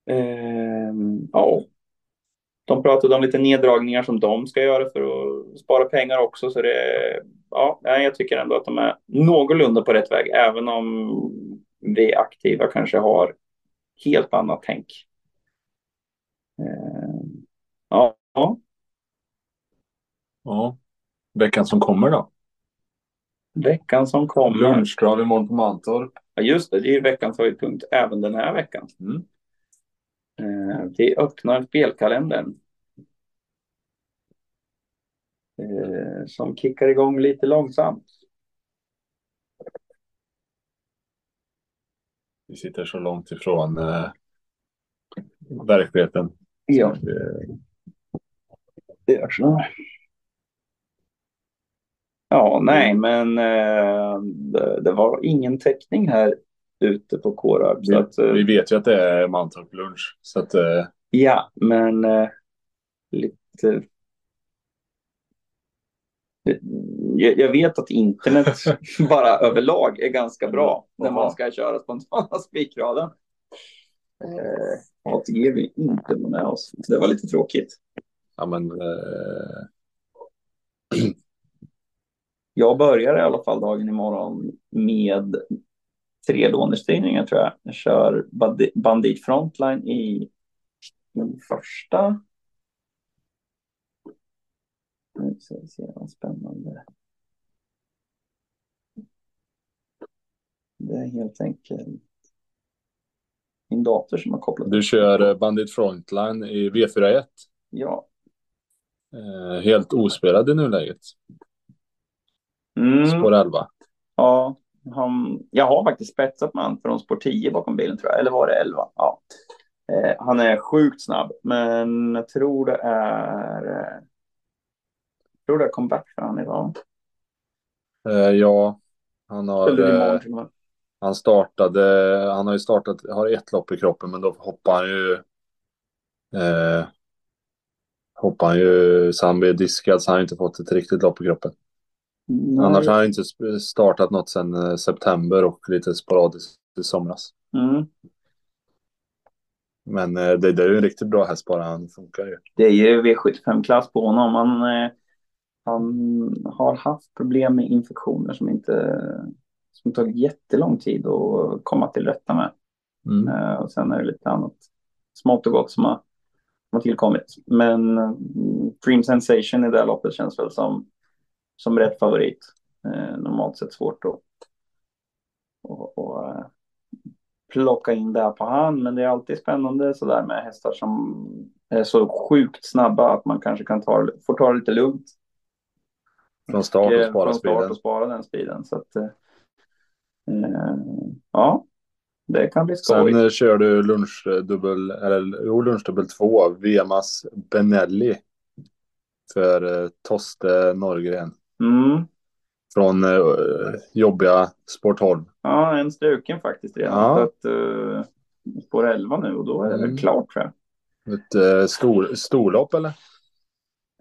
Eh, ja, de pratade om lite neddragningar som de ska göra för att spara pengar också. Så det, ja, jag tycker ändå att de är någorlunda på rätt väg, även om vi aktiva kanske har helt annat tänk. Eh, ja. Ja. Veckan som kommer då? Veckan som kommer. Lunchtrav imorgon på Mantorp. Ja, just det. Det är veckans höjdpunkt även den här veckan. Mm. Eh, vi öppnar spelkalendern. Eh, som kickar igång lite långsamt. Vi sitter så långt ifrån eh, verkligheten. Ja. Eh, Det gör så. Ja, nej, men eh, det, det var ingen täckning här ute på Kårarp. Så vi, att, eh, vi vet ju att det är Mantorp lunch. Så att, eh, ja, men eh, lite... Jag, jag vet att internet bara överlag är ganska bra när man ska köra spontana spikraden. Eh, ATG vill inte vara med oss. Det var lite tråkigt. ja, men, eh, Jag börjar i alla fall dagen imorgon med tre lånestyrningar tror jag. Jag kör Bandi- Bandit Frontline i, i första. Nu ska vi se vad spännande. Det är helt enkelt min dator som har kopplat. du kör eh, Bandit Frontline i V41. Ja. Eh, helt ospelad i nuläget. Mm. Spår 11. Ja, han, jag har faktiskt spetsat med han från spår 10 bakom bilen tror jag, eller var det 11? Ja. Eh, han är sjukt snabb, men jag tror det är... Eh, jag tror det är comeback för han idag. Eh, ja, han har... Eh, han startade, han har ju startat, har ett lopp i kroppen men då hoppar han ju eh, hoppar han ju så han blir diskad så han har inte fått ett riktigt lopp i kroppen. Nej. Annars har han inte startat något sedan eh, september och lite sporadiskt i somras. Mm. Men eh, det, det är ju en riktigt bra häst bara, han funkar ju. Det är ju V75-klass på honom. Han, eh, han har haft problem med infektioner som inte som tagit jättelång tid att komma till rätta med. Mm. Och sen är det lite annat smått och gott som har, som har tillkommit. Men mm, Dream Sensation i det här loppet känns väl som, som rätt favorit. Eh, normalt sett svårt att och, och, eh, plocka in där på han. Men det är alltid spännande sådär med hästar som är så sjukt snabba att man kanske kan ta, får ta det lite lugnt. Från start och Eh, spara från start och spara den speeden. Så att, eh, eh, ja, det kan bli skoj. Sen kör du lunchdubbel, eller jo, lunchdubbel 2, Vemas Benelli. För Toste Norgren. Mm. Från eh, jobbiga Sport 12. Ja, en struken faktiskt redan. Ja. Så att, uh, spår 11 nu och då är det väl Mm. klart tror jag. Ett eh, stor, storlopp eller?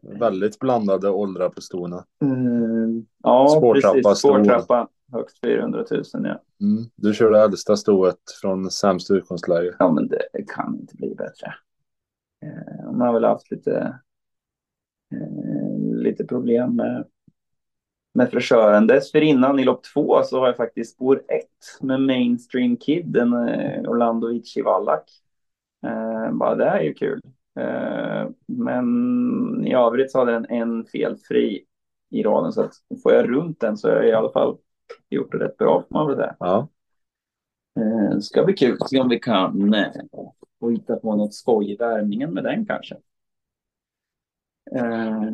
Väldigt blandade åldrar på stona. Mm, ja, Spårtrappa, precis. Spårtrappa. Högst 400 000 ja. Mm. Du kör det äldsta stoet från sämst utgångsläge. Ja, men det kan inte bli bättre. Eh, hon har väl haft lite, eh, lite problem med, med fräschören. Dessförinnan i lopp två så har jag faktiskt spår ett med Mainstream Kid, en eh, Orlando Vici Wallach. Eh, bara det är ju kul. Eh, men i övrigt så hade den en felfri i raden så att får jag runt den så har jag i alla fall gjort det rätt bra får man väl säga. Ja. Eh, ska bli kul se om vi kan eh, få hitta på något skoj i värmningen med den kanske. Eh,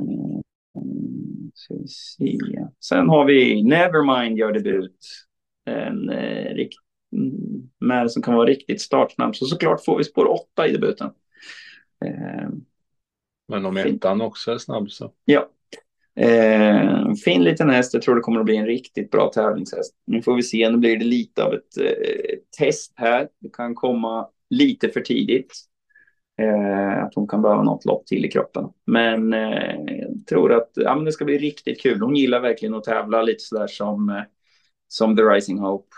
ska vi se. Sen har vi Nevermind gör debut. En eh, mm, med som kan vara riktigt startsnabb. Så såklart får vi spår 8 i debuten. Eh, Men om ettan också är snabb så. Ja. Eh, fin liten häst. Jag tror det kommer att bli en riktigt bra tävlingshäst. Nu får vi se. Nu blir det lite av ett eh, test här. Det kan komma lite för tidigt. Eh, att hon kan behöva något lopp till i kroppen. Men eh, jag tror att ja, men det ska bli riktigt kul. Hon gillar verkligen att tävla lite sådär som, eh, som The Rising Hope.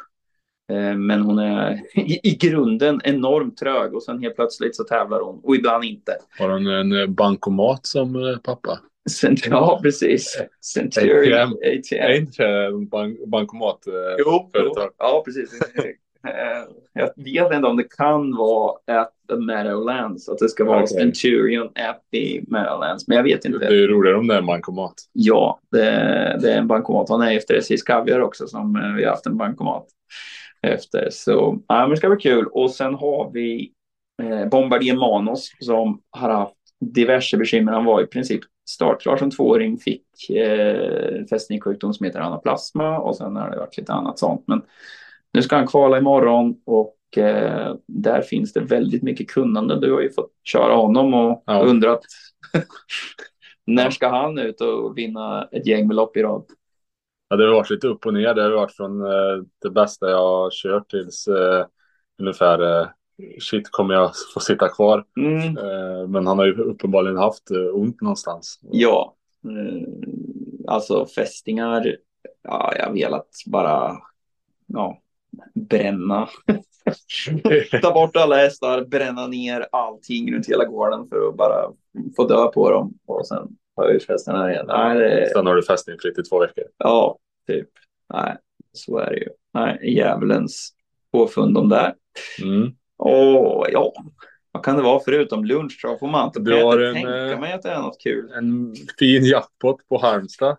Eh, men hon är i, i grunden enormt trög och sen helt plötsligt så tävlar hon och ibland inte. Har hon en eh, bankomat som eh, pappa? Cent ja, precis. Centurion. Är inte bank bankomat? eh, Jo, jo, ja precis. Jag vet inte om det kan vara at the Meadowlands, att det ska vara Okej. Centurion at the Meadowlands, men jag vet Det inte. är ju roligare om det är en bankomat. Ja, det, det är en bankomat. Han är efter SJs Kaviar också som eh, vi har haft en bankomat efter. Så ja, men det ska bli kul. Och sen har vi eh, Bombardier Manos som har haft diverse bekymmer. Han var i princip startklar som tvååring, fick eh, fästningssjukdom som heter anaplasma och sen har det varit lite annat sånt. Men nu ska han kvala imorgon och eh, där finns det väldigt mycket kunnande. Du har ju fått köra honom och Ja. undrat när ska han ut och vinna ett gäng med lopp i rad? Ja, det har varit lite upp och ner. Det har varit från eh, det bästa jag har kört tills eh, ungefär eh, shit kommer jag få sitta kvar. Mm, Eh, men han har ju uppenbarligen haft eh, ont någonstans. ja, eh, alltså fästingar. Ja, jag har velat bara ja, bränna. Ta bort alla hästar, bränna ner allting runt hela gården för att bara få dö på dem och sen ha ut hästarna igen. Nej, det, Sen har du fästingfritt i två veckor. ja, typ. Nej, så är det ju. Nej, djävulens påfund de där. Mm. Och ja, vad kan det vara förutom lunchtrav på Mantorp? Du Jag kan har inte en, tänka eh, mig att det är något kul. En fin jackpot på Halmstad.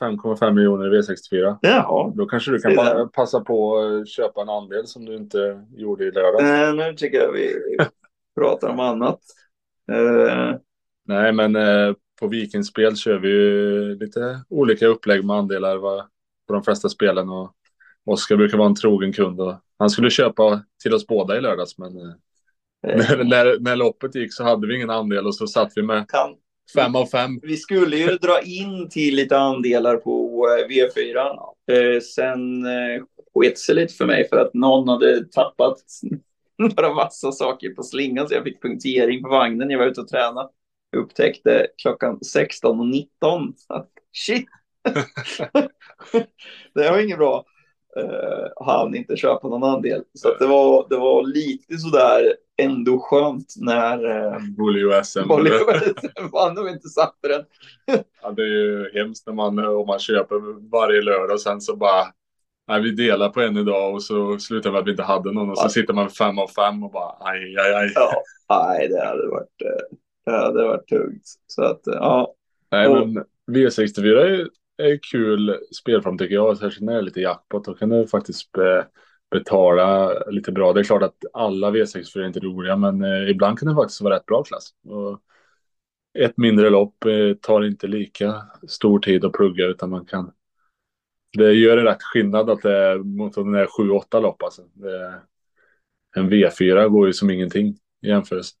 5,5 miljoner i V64. Jaha. Då kanske du kan pa passa på att köpa en andel som du inte gjorde i lördags. Eh, nu tycker jag vi pratar om annat. Eh, Nej, men eh, på Vikingspel kör vi ju lite olika upplägg med andelar va, på de flesta spelen. Och Oskar brukar vara en trogen kund. Och han skulle köpa till oss båda i lördags, men eh, när, när, när loppet gick så hade vi ingen andel och så satt vi med kan, fem av fem. vi skulle ju dra in till lite andelar på eh, V4. Eh, sen eh, sket sig lite för mig för att någon hade tappat några vassa saker på slingan så jag fick punktering på vagnen. Jag var ute och tränade. Jag Upptäckte klockan 16.19 shit, det var inget bra. Eh, uh, han inte köpa någon andel. Så att det, var, det var lite sådär ändå skönt när uh, Bolio SM. Vann och inte satte den. Ja, det är ju hemskt när man, om man köper varje lördag och sen så bara Nej, vi delar på en idag och så slutar med att vi inte hade någon och så sitter man fem av fem och bara aj, aj, aj. Ja, nej, det hade varit, eh, det hade varit tungt. Så att, eh, ja. Nej, men V64 är, är kul spelform tycker jag. Särskilt när det är lite jackpot. Då kan du faktiskt betala lite bra. Det är klart att alla V64 är inte roliga, men eh, ibland kan det faktiskt vara rätt bra klass. Och ett mindre lopp eh, tar inte lika stor tid att plugga utan man kan. Det gör en rätt skillnad att det är mot om det är sju, åtta lopp alltså. Det, en V4 går ju som ingenting i jämförelse.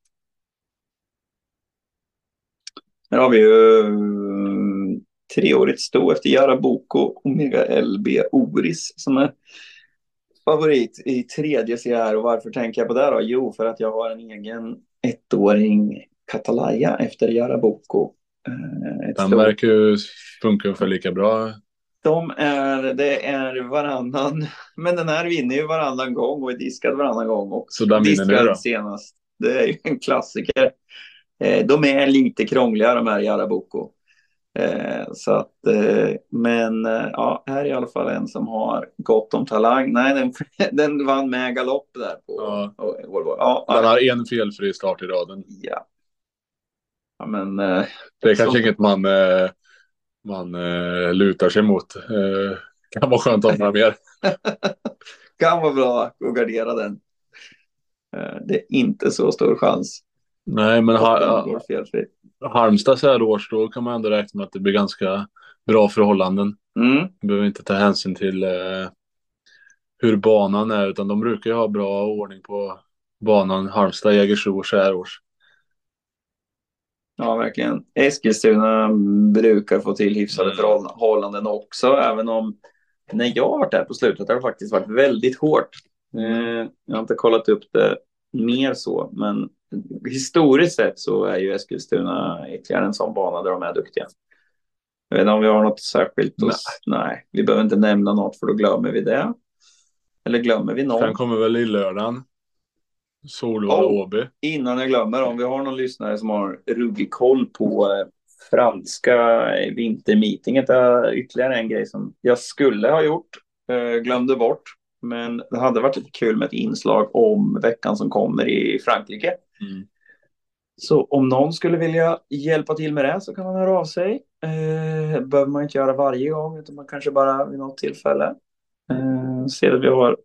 Här har vi ju mm, treårigt sto efter Jara Boko, Omega LB Oris som är favorit i tredje CR. Och varför tänker jag på det då? Jo, för att jag har en egen ettåring Katalaya efter Jaraboko. Eh, ett Den verkar ju funka för lika bra. De är, det är varannan, men den här vinner ju varannan gång och är diskad varannan gång. Och Så den vinner nu då? senast. Det är ju en klassiker. Eh, de är lite krångliga de här Jaraboko. Eh, så att, eh, men eh, ja, här är i alla fall en som har gott om talang. Nej, den, den vann med galopp där på Ja. på Volvo. Ja, Den ja, har en felfri start i raden. ja. ja, men eh, Det är kanske Så- inget man, eh, man eh, lutar sig mot. Kan vara skönt att ha några mer. kan vara bra att gardera den. Det är inte så stor chans. Nej, men att den ha, går felfritt. Halmstad så här års, då kan man ändå räkna med att det blir ganska bra förhållanden. Mm. Behöver inte ta hänsyn till eh, hur banan är, utan de brukar ju ha bra ordning på banan. Halmstad, Jägersro så här års. Ja, verkligen. Eskilstuna brukar få till hyfsade Mm. förhållanden också, även om när jag har varit där på slutet har det faktiskt varit väldigt hårt. Eh, jag har inte kollat upp det mer så, men historiskt sett så är ju Eskilstuna ytterligare en sån bana där de är duktiga. Jag vet inte om vi har något särskilt att... Nej. vi behöver inte nämna något för då glömmer vi det. Eller glömmer vi någon? Sen kommer väl i lördagen. Solvalla Oh. Åby. Innan jag glömmer, om vi har någon lyssnare som har ruggig koll på eh, franska vintermeetinget. är ytterligare en grej som jag skulle ha gjort, eh, glömde bort. Men det hade varit lite kul med ett inslag om veckan som kommer i Frankrike. Mm. Så om någon skulle vilja hjälpa till med det så kan man höra av sig. Eh, behöver man inte göra varje gång utan man kanske bara vid något tillfälle. Eh, ser att vi har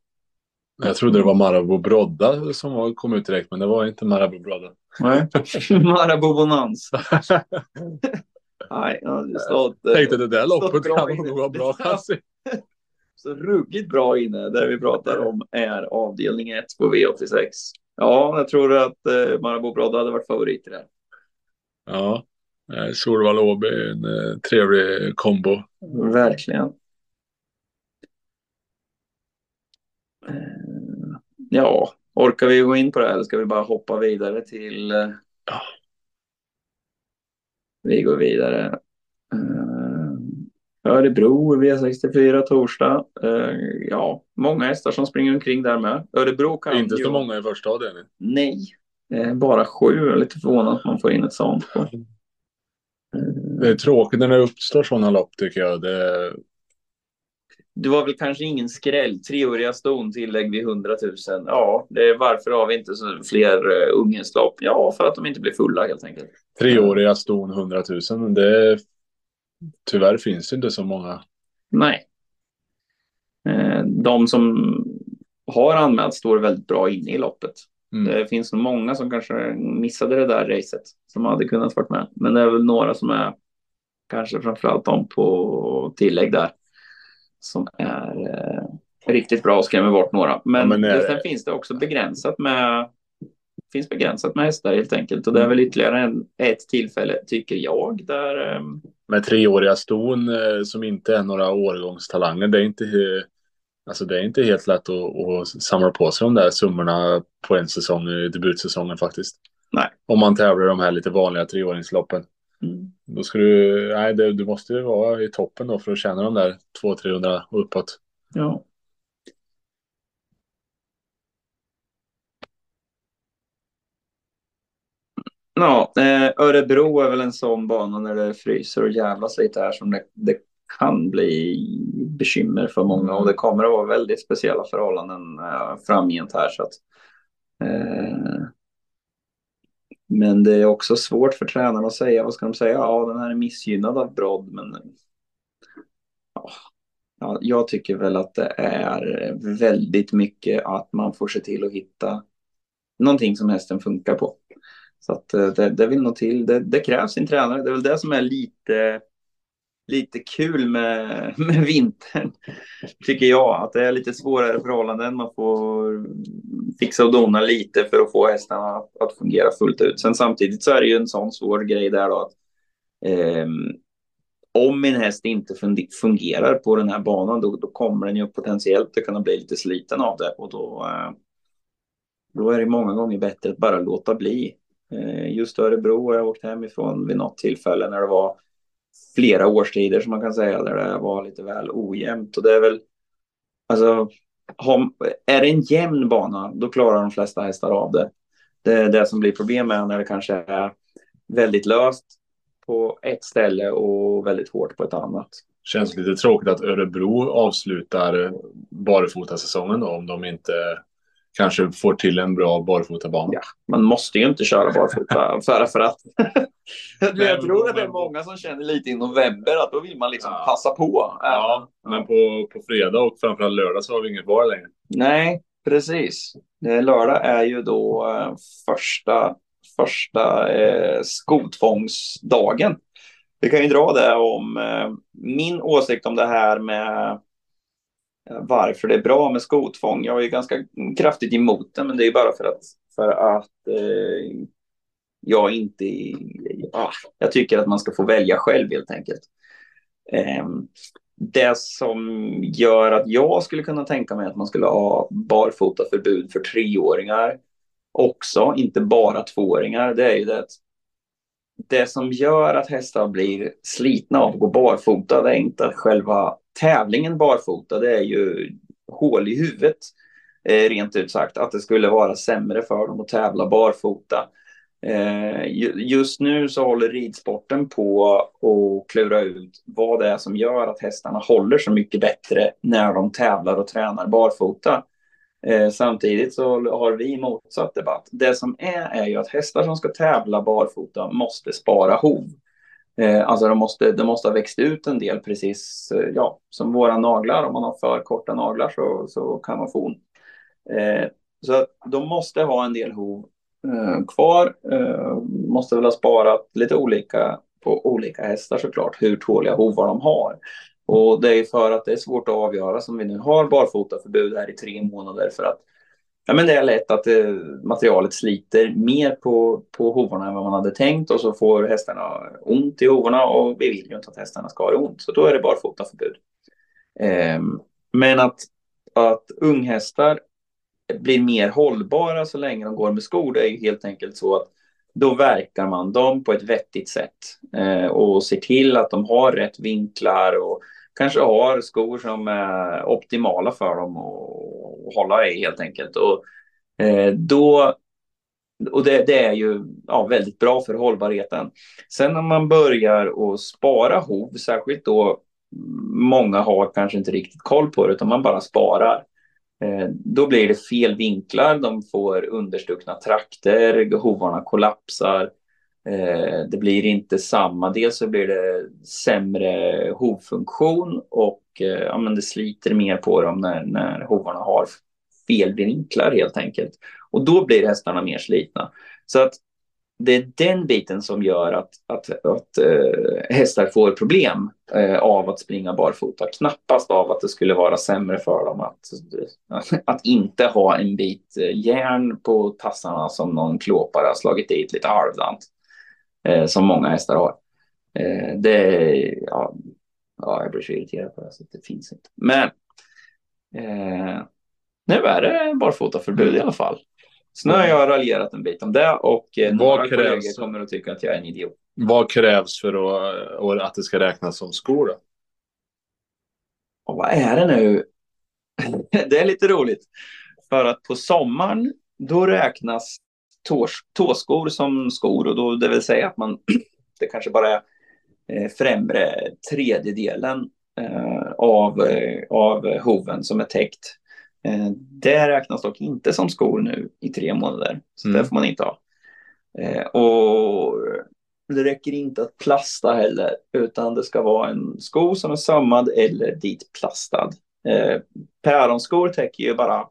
Jag trodde det var Marabou Brodda som var- kom ut direkt, men det var inte Marabou Brodda. Nej. Marabou Bonanza. Nej, jag stått, eh, Tänkte det där loppet kan nog vara bra. Ja, Så ruggigt bra inne. Det vi pratar om är avdelning 1 på V86. Ja, jag tror att eh, Marabou Brodda hade varit favorit i det. Ja, eh, Solvalla Åby är en eh, trevlig kombo. Verkligen. Eh, Ja, orkar vi gå in på det här eller ska vi bara hoppa vidare till... Ja. Vi går vidare. Örebro, V64 torsdag. Eh, Ja, många hästar som springer omkring där med. Örebro kan Inte ju- så många i första avdelningen. Nej, eh, bara sju. Jag är lite förvånad att man får in ett sånt. På. Det är tråkigt när det uppstår sådana lopp tycker jag. Det, Det var väl kanske ingen skräll. Treåriga ston tillägg vid 100 000. Ja, varför har vi inte så fler uh, ungenslopp? Ja, för att de inte blir fulla helt enkelt. treåriga ston 100 000. Det, tyvärr finns det inte så många. Nej. Eh, de som har anmält står väldigt bra inne i loppet. Mm. Det finns nog många som kanske missade det där racet som hade kunnat varit med. Men det är väl några som är kanske framförallt de på tillägg där som är eh, riktigt bra och skrämmer bort några. Men, Ja, men, eh, sen finns det också begränsat med finns begränsat med hästar helt enkelt och det är väl ytterligare en, ett tillfälle tycker jag där eh, Med treåriga ston eh, som inte är några årgångstalanger. Det är inte, alltså det är inte helt lätt att, att samla på sig de där summorna på en säsong i debutsäsongen faktiskt. Nej. Om man tävlar i de här lite vanliga treåringsloppen. mm, Då ska du, nej, det, du måste ju vara i toppen då för att tjäna de där 200-300 och uppåt. ja. Ja, eh, Örebro är väl en sån bana när det fryser och jävlas lite här som det, det kan bli bekymmer för många och det kommer att vara väldigt speciella förhållanden eh, framgent här så att eh, men det är också svårt för tränarna att säga, vad ska de säga? Ja, den här är missgynnad av Brodd, men ja, ja, jag tycker väl att det är väldigt mycket att man får se till att hitta någonting som hästen funkar på. Så att eh, det, det vill nog till. Det, det krävs en tränare. Det är väl det som är lite, lite kul med, med vintern. Tycker jag. Att det är lite svårare förhållanden. Man får fixa och dona lite för att få hästarna att, att fungera fullt ut. Sen samtidigt så är det ju en sån svår grej där då att eh, om min häst inte fungerar på den här banan då, då kommer den ju potentiellt att kunna bli lite sliten av det och då, eh, då är det många gånger bättre att bara låta bli. Eh, just Örebro har jag åkt hemifrån vid något tillfälle när det var flera årstider som man kan säga där det var lite väl ojämnt och det är väl alltså är det en jämn bana då klarar de flesta hästar av det. Det är det som blir problem med när det kanske är väldigt löst på ett ställe och väldigt hårt på ett annat. Känns lite tråkigt att Örebro avslutar barfotasäsongen då om de inte kanske får till en bra barfotabana. Ja. Man måste ju inte köra barfota för, för att jag tror att det är många som känner lite i november att då vill man liksom Ja. passa på. Ja, men på, på fredag och framförallt lördag så har vi inget val längre. Nej, precis. Eh, Lördag är ju då eh, första, första eh, skotfångsdagen. Vi kan ju dra det om eh, min åsikt om det här med Eh, varför det är bra med skotvång. Jag är ju ganska kraftigt emot det, men det är ju bara för att, för att eh, jag inte... Ja, jag tycker att man ska få välja själv helt enkelt. Eh, det som gör att jag skulle kunna tänka mig att man skulle ha barfotaförbud för treåringar också, inte bara tvååringar, det är ju det att det som gör att hästar blir slitna av att gå barfota, det är inte att själva tävlingen barfota, det är ju hål i huvudet, eh, rent ut sagt, att det skulle vara sämre för dem att tävla barfota. Eh, just nu så håller ridsporten på att klura ut vad det är som gör att hästarna håller så mycket bättre när de tävlar och tränar barfota. Eh, samtidigt så har vi motsatt debatt. Det som är är ju att hästar som ska tävla barfota måste spara hov. Eh, alltså de måste, de måste ha växt ut en del precis eh, ja, som våra naglar. Om man har för korta naglar så, så kan man få ont. Eh, så de måste ha en del hov eh, kvar. Eh, måste väl ha sparat lite olika på olika hästar såklart, hur tåliga hovar de har. Och det är för att det är svårt att avgöra som vi nu har barfotaförbud här i tre månader för att ja, men det är lätt att eh, materialet sliter mer på, på hovarna än vad man hade tänkt och så får hästarna ont i hovarna och vi vill ju inte att hästarna ska ha ont. Så då är det barfotaförbud. Eh, men att, att unghästar blir mer hållbara så länge de går med skor, det är ju helt enkelt så att då verkar man dem på ett vettigt sätt eh, och ser till att de har rätt vinklar och kanske har skor som är optimala för dem att hålla i helt enkelt. Och, eh, då, och det, det, är ju ja, väldigt bra för hållbarheten. Sen när man börjar att spara hov, särskilt då mm, många har kanske inte riktigt koll på det, utan man bara sparar. Eh, då blir det fel vinklar, de får understuckna trakter, hovarna kollapsar. Eh, det blir inte samma, dels så blir det sämre hovfunktion och eh, ja, men det sliter mer på dem när, när hovarna har fel vinklar helt enkelt. Och då blir hästarna mer slitna. Så att det är den biten som gör att, att, att äh, hästar får problem äh, av att springa barfota. Knappast av att det skulle vara sämre för dem att, att inte ha en bit eh, järn på tassarna som någon klåpare har slagit dit lite halvdant eh, som många hästar har. Eh, det, ja, ja, jag blir så irriterad på det så det finns inte. Men eh, nu är det barfotaförbud i alla fall. Så nu har jag raljerat en bit om det och eh, några krävs, kollegor kommer att tycka att jag är en idiot. Vad krävs för att, att det ska räknas som skor då? Och vad är det nu? det är lite roligt. För att på sommaren då räknas tåskor som skor och då det vill säga att man det kanske bara är eh, främre tredjedelen eh, av, eh, av hoven som är täckt. Det räknas dock inte som skor nu i tre månader, så mm. det får man inte ha. Och det räcker inte att plasta heller, utan det ska vara en sko som är sömmad eller ditplastad. Eh, päronskor täcker ju bara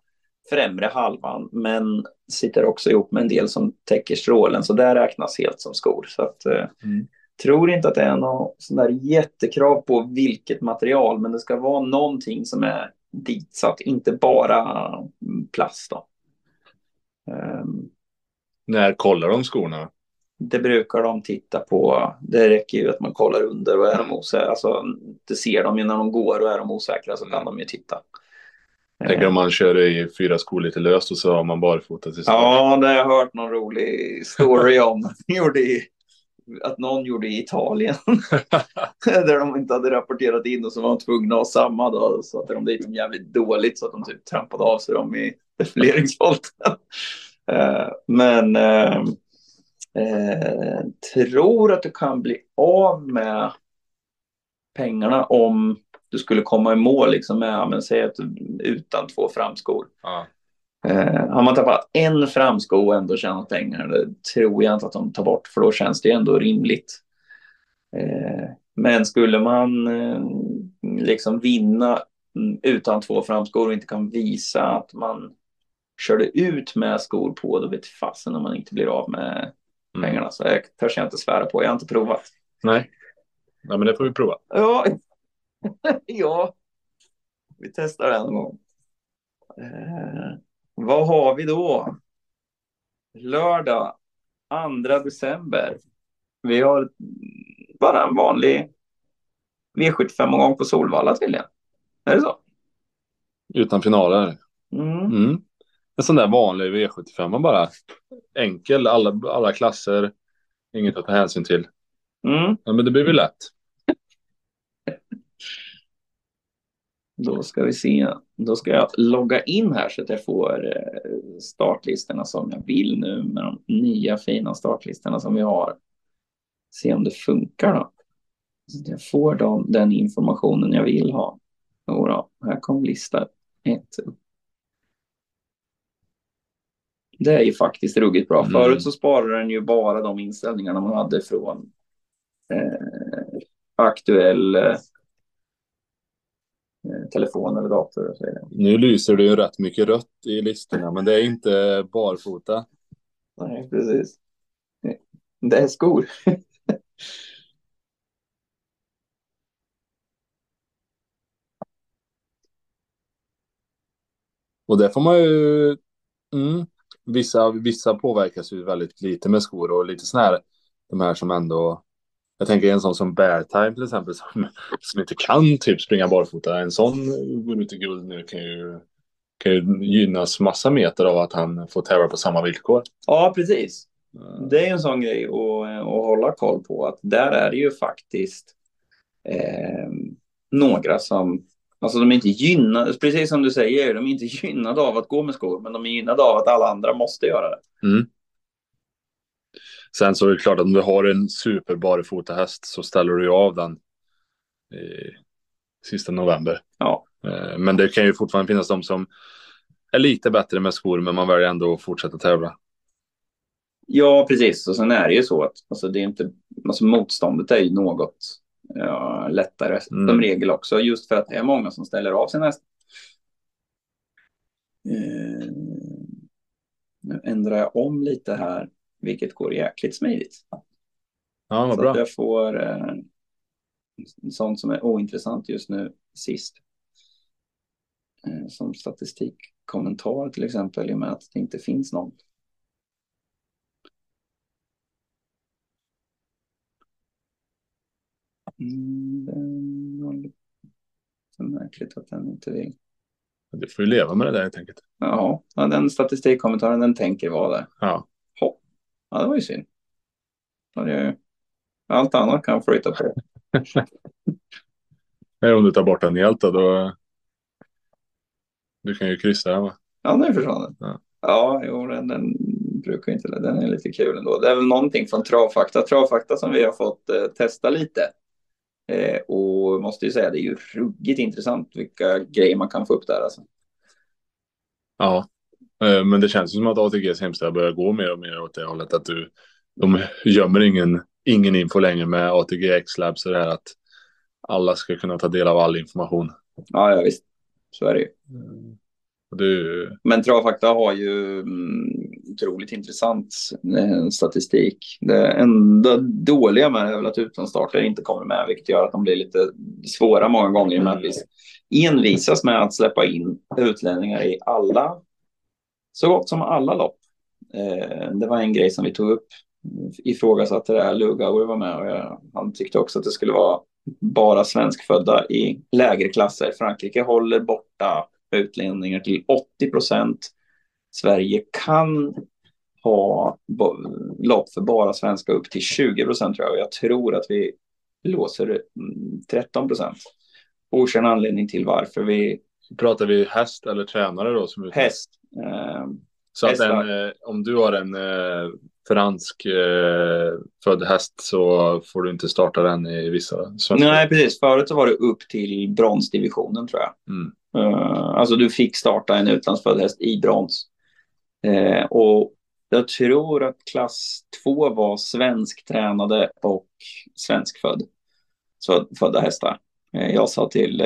främre halvan, men sitter också ihop med en del som täcker strålen, så det räknas helt som skor. Så att, eh, mm. tror inte att det är något sån där jättekrav på vilket material, men det ska vara någonting som är ditsatt, inte bara plast. Um, När kollar de skorna? Det brukar de titta på. Det räcker ju att man kollar under och är de osäkra, alltså, det ser de ju när de går och är de osäkra så kan de ju titta. Tänker om man kör i fyra skor lite löst och så har man barfota till start. Ja, det har jag hört någon rolig story om. gjorde i, att någon gjorde i Italien. där de inte hade rapporterat in och så var de tvungna att ha samma dag. Så att de dit dem jävligt dåligt så att de typ trampade av sig dem i defileringsvolten. uh, men uh, uh, tror att du kan bli av med pengarna om du skulle komma i mål liksom med, men säg att utan två framskor. Ja. Eh, har man tappat en framsko och ändå tjänat pengar, det tror jag inte att de tar bort, för då känns det ändå rimligt. Eh, men skulle man eh, liksom vinna mm, utan två framskor och inte kan visa att man körde ut med skor på, då vet fasen om man inte blir av med mm. pengarna. Så jag törs jag inte svära på, jag har inte provat. Nej, ja, men det får vi prova. Ja, ja, vi testar det en gång. Eh, vad har vi då? Lördag 2 december. Vi har bara en vanlig V75-omgång på Solvalla tydligen. Är det så? Utan finaler. Mm. Mm. En sån där vanlig V75, bara enkel, alla, alla klasser, inget att ta hänsyn till. Mm. Ja, men det blir väl lätt. Då ska vi se. Då ska jag logga in här så att jag får eh, startlistorna som jag vill nu med de nya fina startlistorna som vi har. Se om det funkar då. Så att jag får dem, den informationen jag vill ha. Jodå, här kom lista ett Det är ju faktiskt ruggigt bra. Mm. Förut så sparade den ju bara de inställningarna man hade från eh, aktuell eh, telefon eller dator. Och så vidare. Nu lyser det ju rätt mycket rött i listorna, men det är inte barfota. Nej, precis. Det är skor. Och det får man ju... Mm, vissa, vissa påverkas ju väldigt lite med skor och lite sån här, de här som ändå... Jag tänker en sån som Beartime till exempel som, som inte kan typ springa barfota. En sån går ut i guld nu kan ju, kan ju gynnas massa meter av att han får tävla på samma villkor. Ja, precis. Det är en sån grej att, att hålla koll på. Att där är det ju faktiskt eh, några som... Alltså de är inte gynnade, precis som du säger, de är inte gynnade av att gå med skor, men de är gynnade av att alla andra måste göra det. Mm. Sen så är det klart att om du har en super barfotahäst så ställer du av den i sista november. Ja, Eh, Men det kan ju fortfarande finnas de som är lite bättre med skor, men man väljer ändå att fortsätta tävla. ja precis. Och sen är det ju så att alltså, det är inte, alltså, motståndet är ju något ja, lättare Mm. som regel också, just för att det är många som ställer av sin häst. Eh, nu ändrar jag om lite här, vilket går jäkligt smidigt. Ja, vad Så att bra. jag får eh, sånt som är ointressant just nu sist. Eh, som statistikkommentar till exempel, i och med att det inte finns någon. Mm, var lite märkligt att den inte vill. Du får ju leva med det där helt enkelt. Ja, ja, den statistikkommentaren den tänker vara det. Ja. Ja, det var ju synd. Allt annat kan flytta på. Nej, Om du tar bort den helt då, då... Du kan ju kryssa den va? Ja, nu försvann den. Ja. Ja, jo, den, den brukar inte Den är lite kul ändå. Det är väl någonting från Travfakta. Travfakta som vi har fått eh, testa lite. Eh, och måste ju säga, det är ju ruggigt intressant vilka grejer man kan få upp där. Alltså. Ja. Eh, Men det känns ju som att ATGs hemsida börjar gå mer och mer åt det hållet att du... De gömmer ingen, ingen info längre med ATG X-Labs och det här att alla ska kunna ta del av all information. Ja, ja, visst. Så är det ju. Är ju... Men Travfakta har ju mm, otroligt intressant eh, statistik. Det enda dåliga med det är väl att utlandsstarter inte kommer med, vilket gör att de blir lite svåra många gånger med att vi envisas med att släppa in utlänningar i alla, så gott som alla lopp. Eh, det var en grej som vi tog upp, ifrågasatte det här, Lugauer var med och jag, han tyckte också att det skulle vara bara svenskfödda i lägre klasser. Frankrike håller borta utlänningar till 80 procent. Sverige kan ha lopp för bara svenska upp till 20 procent tror jag. Och jag tror att vi låser mm, 13 procent. Okänd anledning till varför vi Pratar vi häst eller tränare då? Som häst. Eh, Så att en, eh, om du har en eh, fransk eh, född häst så får du inte starta den i vissa svenska. nej, precis. Förut så var det upp till bronsdivisionen tror jag. Mm. Eh, alltså du fick starta en utlandsfödd häst i brons. Eh, och jag tror att klass två var svensktränade och svenskfödd. Så, födda hästar. Eh, jag sa till,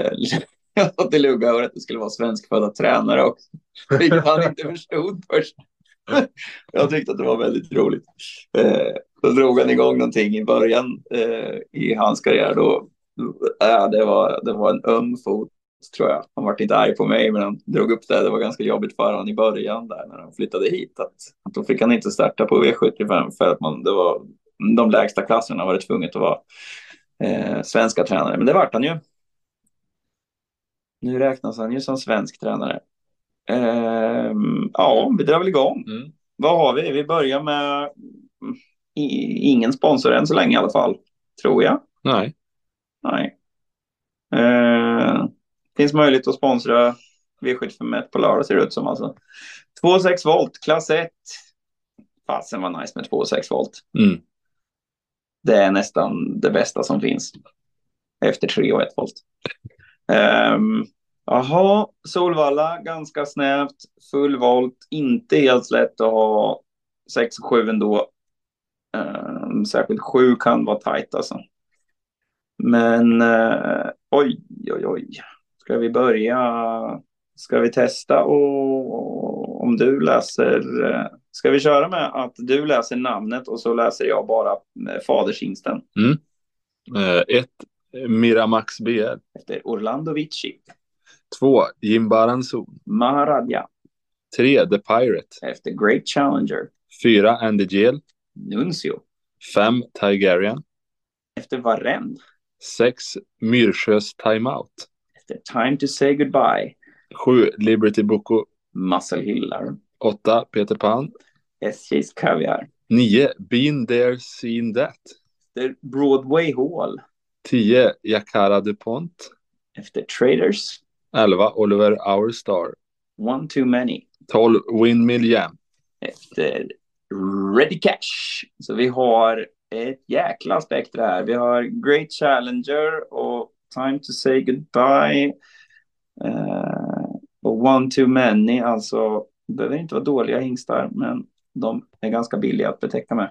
eh, jag sa till Lugauer att det skulle vara svenskfödda tränare också. Vilket han inte förstod först. jag tyckte att det var väldigt roligt. Eh, då drog han igång någonting i början eh, i hans karriär. Då, äh, det, var, det var en öm fot tror jag. Han var inte arg på mig, men han drog upp det. Det var ganska jobbigt för honom i början där när han flyttade hit. Att, att då fick han inte starta på V75 för att man, det var de lägsta klasserna var det tvunget att vara eh, svenska tränare. Men det vart han ju. Nu räknas han ju som svensk tränare. Ehm, ja, vi drar väl igång. Mm. Vad har vi? Vi börjar med ingen sponsor än så länge i alla fall, tror jag. Nej. Nej. Eh, Finns möjlighet att sponsra V75 på lördag ser det ut som alltså. 2,6 volt, klass 1. Fasen var nice med 2,6 volt. Mm. Det är nästan det bästa som finns. Efter 3 och 1 volt. Um, Jaha, Solvalla, ganska snävt, full volt, inte helt lätt att ha 6 och 7 ändå. Um, särskilt 7 kan vara tajt alltså. Men uh, oj, oj, oj. Ska vi börja? Ska vi testa och om du läser? Uh, ska vi köra med att du läser namnet och så läser jag bara eh, uh, fadershingsten? Mm. Uh, ett, Miramax BR. Efter Orlando Vici. Två, Jimbaranzon. Maharadja. Tre, The Pirate. Efter Great Challenger. Fyra, Andy Gel. Nuncio. Fem, Tigerian. Efter Varenne. Sex, Myrsjös Timeout. Efter Time to say goodbye. Sju, Liberty Boko. Muscle Hillar. Åtta, Peter Pan. SJ's Caviar. Nio, Been there, seen that. Efter Broadway Hall. Tio, Jakara DuPont. Efter Traders. 11. Oliver Our Star. One Too Many. 12. Windmill Jam. Efter Ready Cash. Så vi har ett jäkla spektra här. Vi har Great Challenger och Time to say goodbye. Uh, och One Too Many. Alltså, behöver inte vara dåliga hingstar, men de är ganska billiga att betäcka med.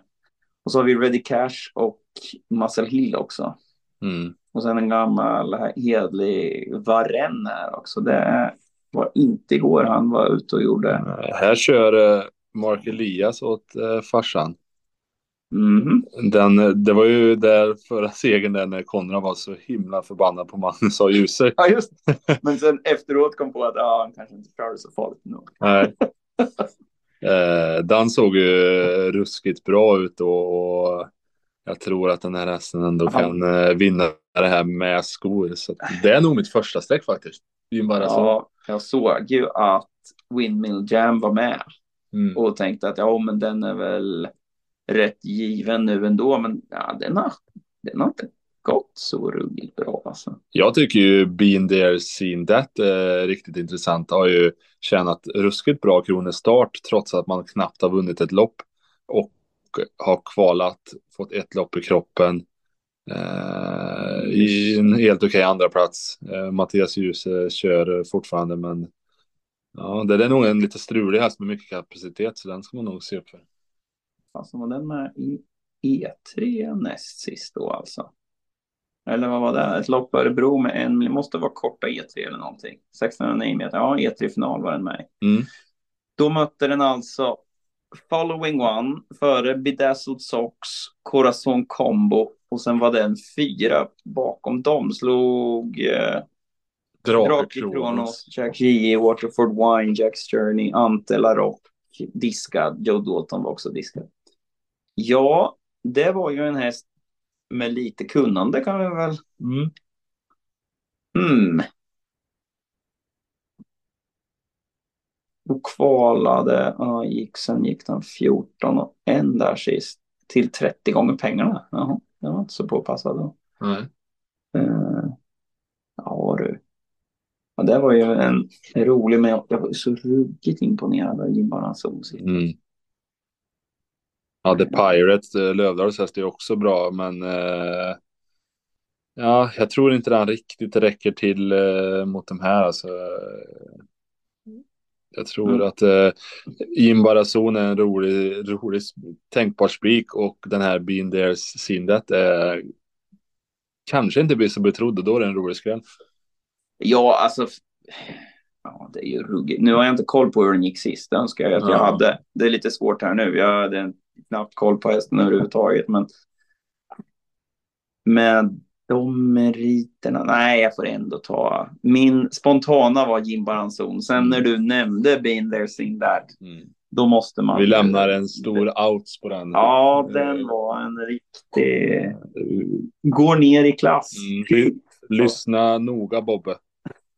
Och så har vi Ready Cash och Muscle Hill också. Mm. Och sen en gammal hedlig Varenne här också. Det var inte igår han var ute och gjorde. Här kör Mark Elias åt eh, farsan. Mm. Den, det var ju där förra segern där när Konrad var så himla förbannad på Magnus och Ljuser. Ja, just Men sen efteråt kom på att ja, han kanske inte körde så farligt nog. Nej. eh, den såg ju ruskigt bra ut och, och jag tror att den här hästen ändå Aha. kan eh, vinna det här med skor. Så det är nog mitt första streck faktiskt. Bara ja, så. jag såg ju att Windmill Jam var med Mm. och tänkte att ja, men den är väl rätt given nu ändå. Men ja, den har, den har inte gått så ruggigt bra alltså. Jag tycker ju Been there, seen that är riktigt intressant. Har ju tjänat ruskigt bra kronor start trots att man knappt har vunnit ett lopp och har kvalat, fått ett lopp i kroppen. Eh, I en helt okej andra plats. Eh, Mattias Djuse kör fortfarande, men ja, det är nog en lite strulig häst med mycket kapacitet, så den ska man nog se upp för. Alltså var den med i E3 näst sist då alltså? Eller vad var det? Ett lopp Örebro med en, det måste vara korta E3 eller någonting. 1609 meter, ja E3-final var den med Mm. Då mötte den alltså Following One före Bedazzled Socks, Corazon Combo och sen var den fyra bakom dem. Slog eh, Drake Kronos, Jack G, Waterford Wine, Jack's Journey, Ante Larock, diskad. Joe Dalton var också diskad. Ja, det var ju en häst med lite kunnande kan vi väl. Mm. Hmm. Och kvalade, ja, gick, sen gick den 14 och en där sist till 30 gånger pengarna. Jaha, det var inte så påpassad då. Nej. Uh, ja du. Ja, det var ju en rolig, men jag var så ruggigt imponerad av Jim Baranzon. Mm. Ja, The Pirate, eh, Lövdahls häst är också bra, men eh, ja, jag tror inte den riktigt räcker till eh, mot de här. Alltså, jag tror Mm. att eh, Jim Barazon är en rolig, rolig tänkbar spik och den här Been There Seen That eh, kanske inte blir så betrodd och då är det en rolig skräll. Ja, alltså. Ja, det är ju ruggigt. Nu har jag inte koll på hur den gick sist. Det önskar jag att jag Ja. hade. Det är lite svårt här nu. Jag hade knappt koll på hästen överhuvudtaget. Men med de meriterna. Nej, jag får ändå ta. Min spontana var Jim Baranzon. Sen Mm. när du nämnde Been there, seen that. Då måste man. Vi lämnar en stor outs på den. Ja, den var en riktig. Går ner i klass. Mm. Ly- Lyssna noga Bobbe.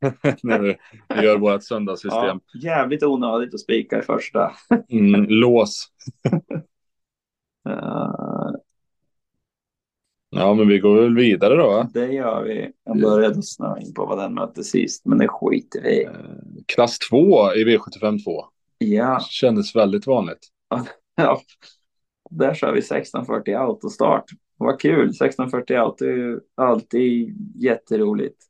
När vi gör vårt söndagssystem. Ja, jävligt onödigt att spika i första. Mm, lås. Uh, Ja, men vi går väl vidare då. Va? Det gör vi. Jag började snöa in på vad den mötte sist, men det skiter vi i. Klass 2 i V75 2. Ja, Kändes väldigt vanligt. ja. Där kör vi 1640 autostart. Vad kul! 1640 auto är ju alltid jätteroligt.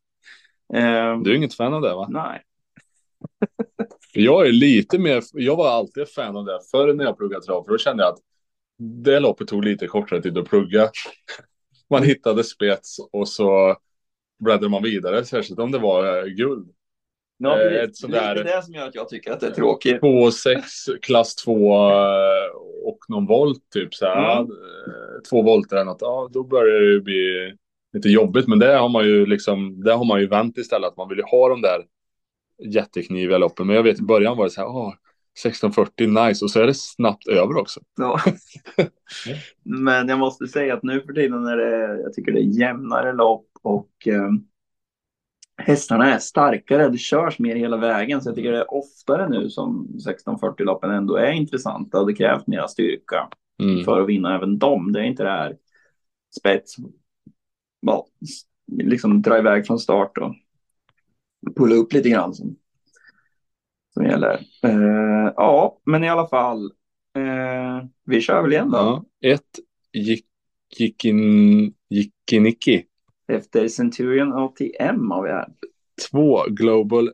Ehm, Du är inget fan av det va? Nej, Jag är lite mer, jag var alltid fan av det förr när jag pluggade trav, för då kände jag att det loppet tog lite kortare tid att plugga. Man hittade spets och så bläddrade man vidare, särskilt om det var eh, guld. ja, Eh, det, ett sånt där- det är det som gör att jag tycker att det är tråkigt. 2,6 klass 2 eh, och någon volt typ så här. Mm. Två volter eller något, ja då börjar det ju bli lite jobbigt. Men det har man ju liksom, det har man ju vänt istället. Att man vill ju ha de där jättekniviga loppen. Men jag vet i början var det så här, åh, 1640 nice och så är det snabbt över också. Ja. Men jag måste säga att nu för tiden är det, jag tycker det är jämnare lopp och eh, hästarna är starkare. Det körs mer hela vägen, så jag tycker det är oftare nu som 1640-loppen ändå är intressanta. Det krävs mer styrka Mm. för att vinna även dem. Det är inte det här spets, ja, liksom dra iväg från start och pulla upp lite grann som, som gäller. Eh, ja, men i alla fall, eh, vi kör väl igen då. Ja, ett gick, gick in, Gikinicki. Efter Centurion ATM har vi här. Två Global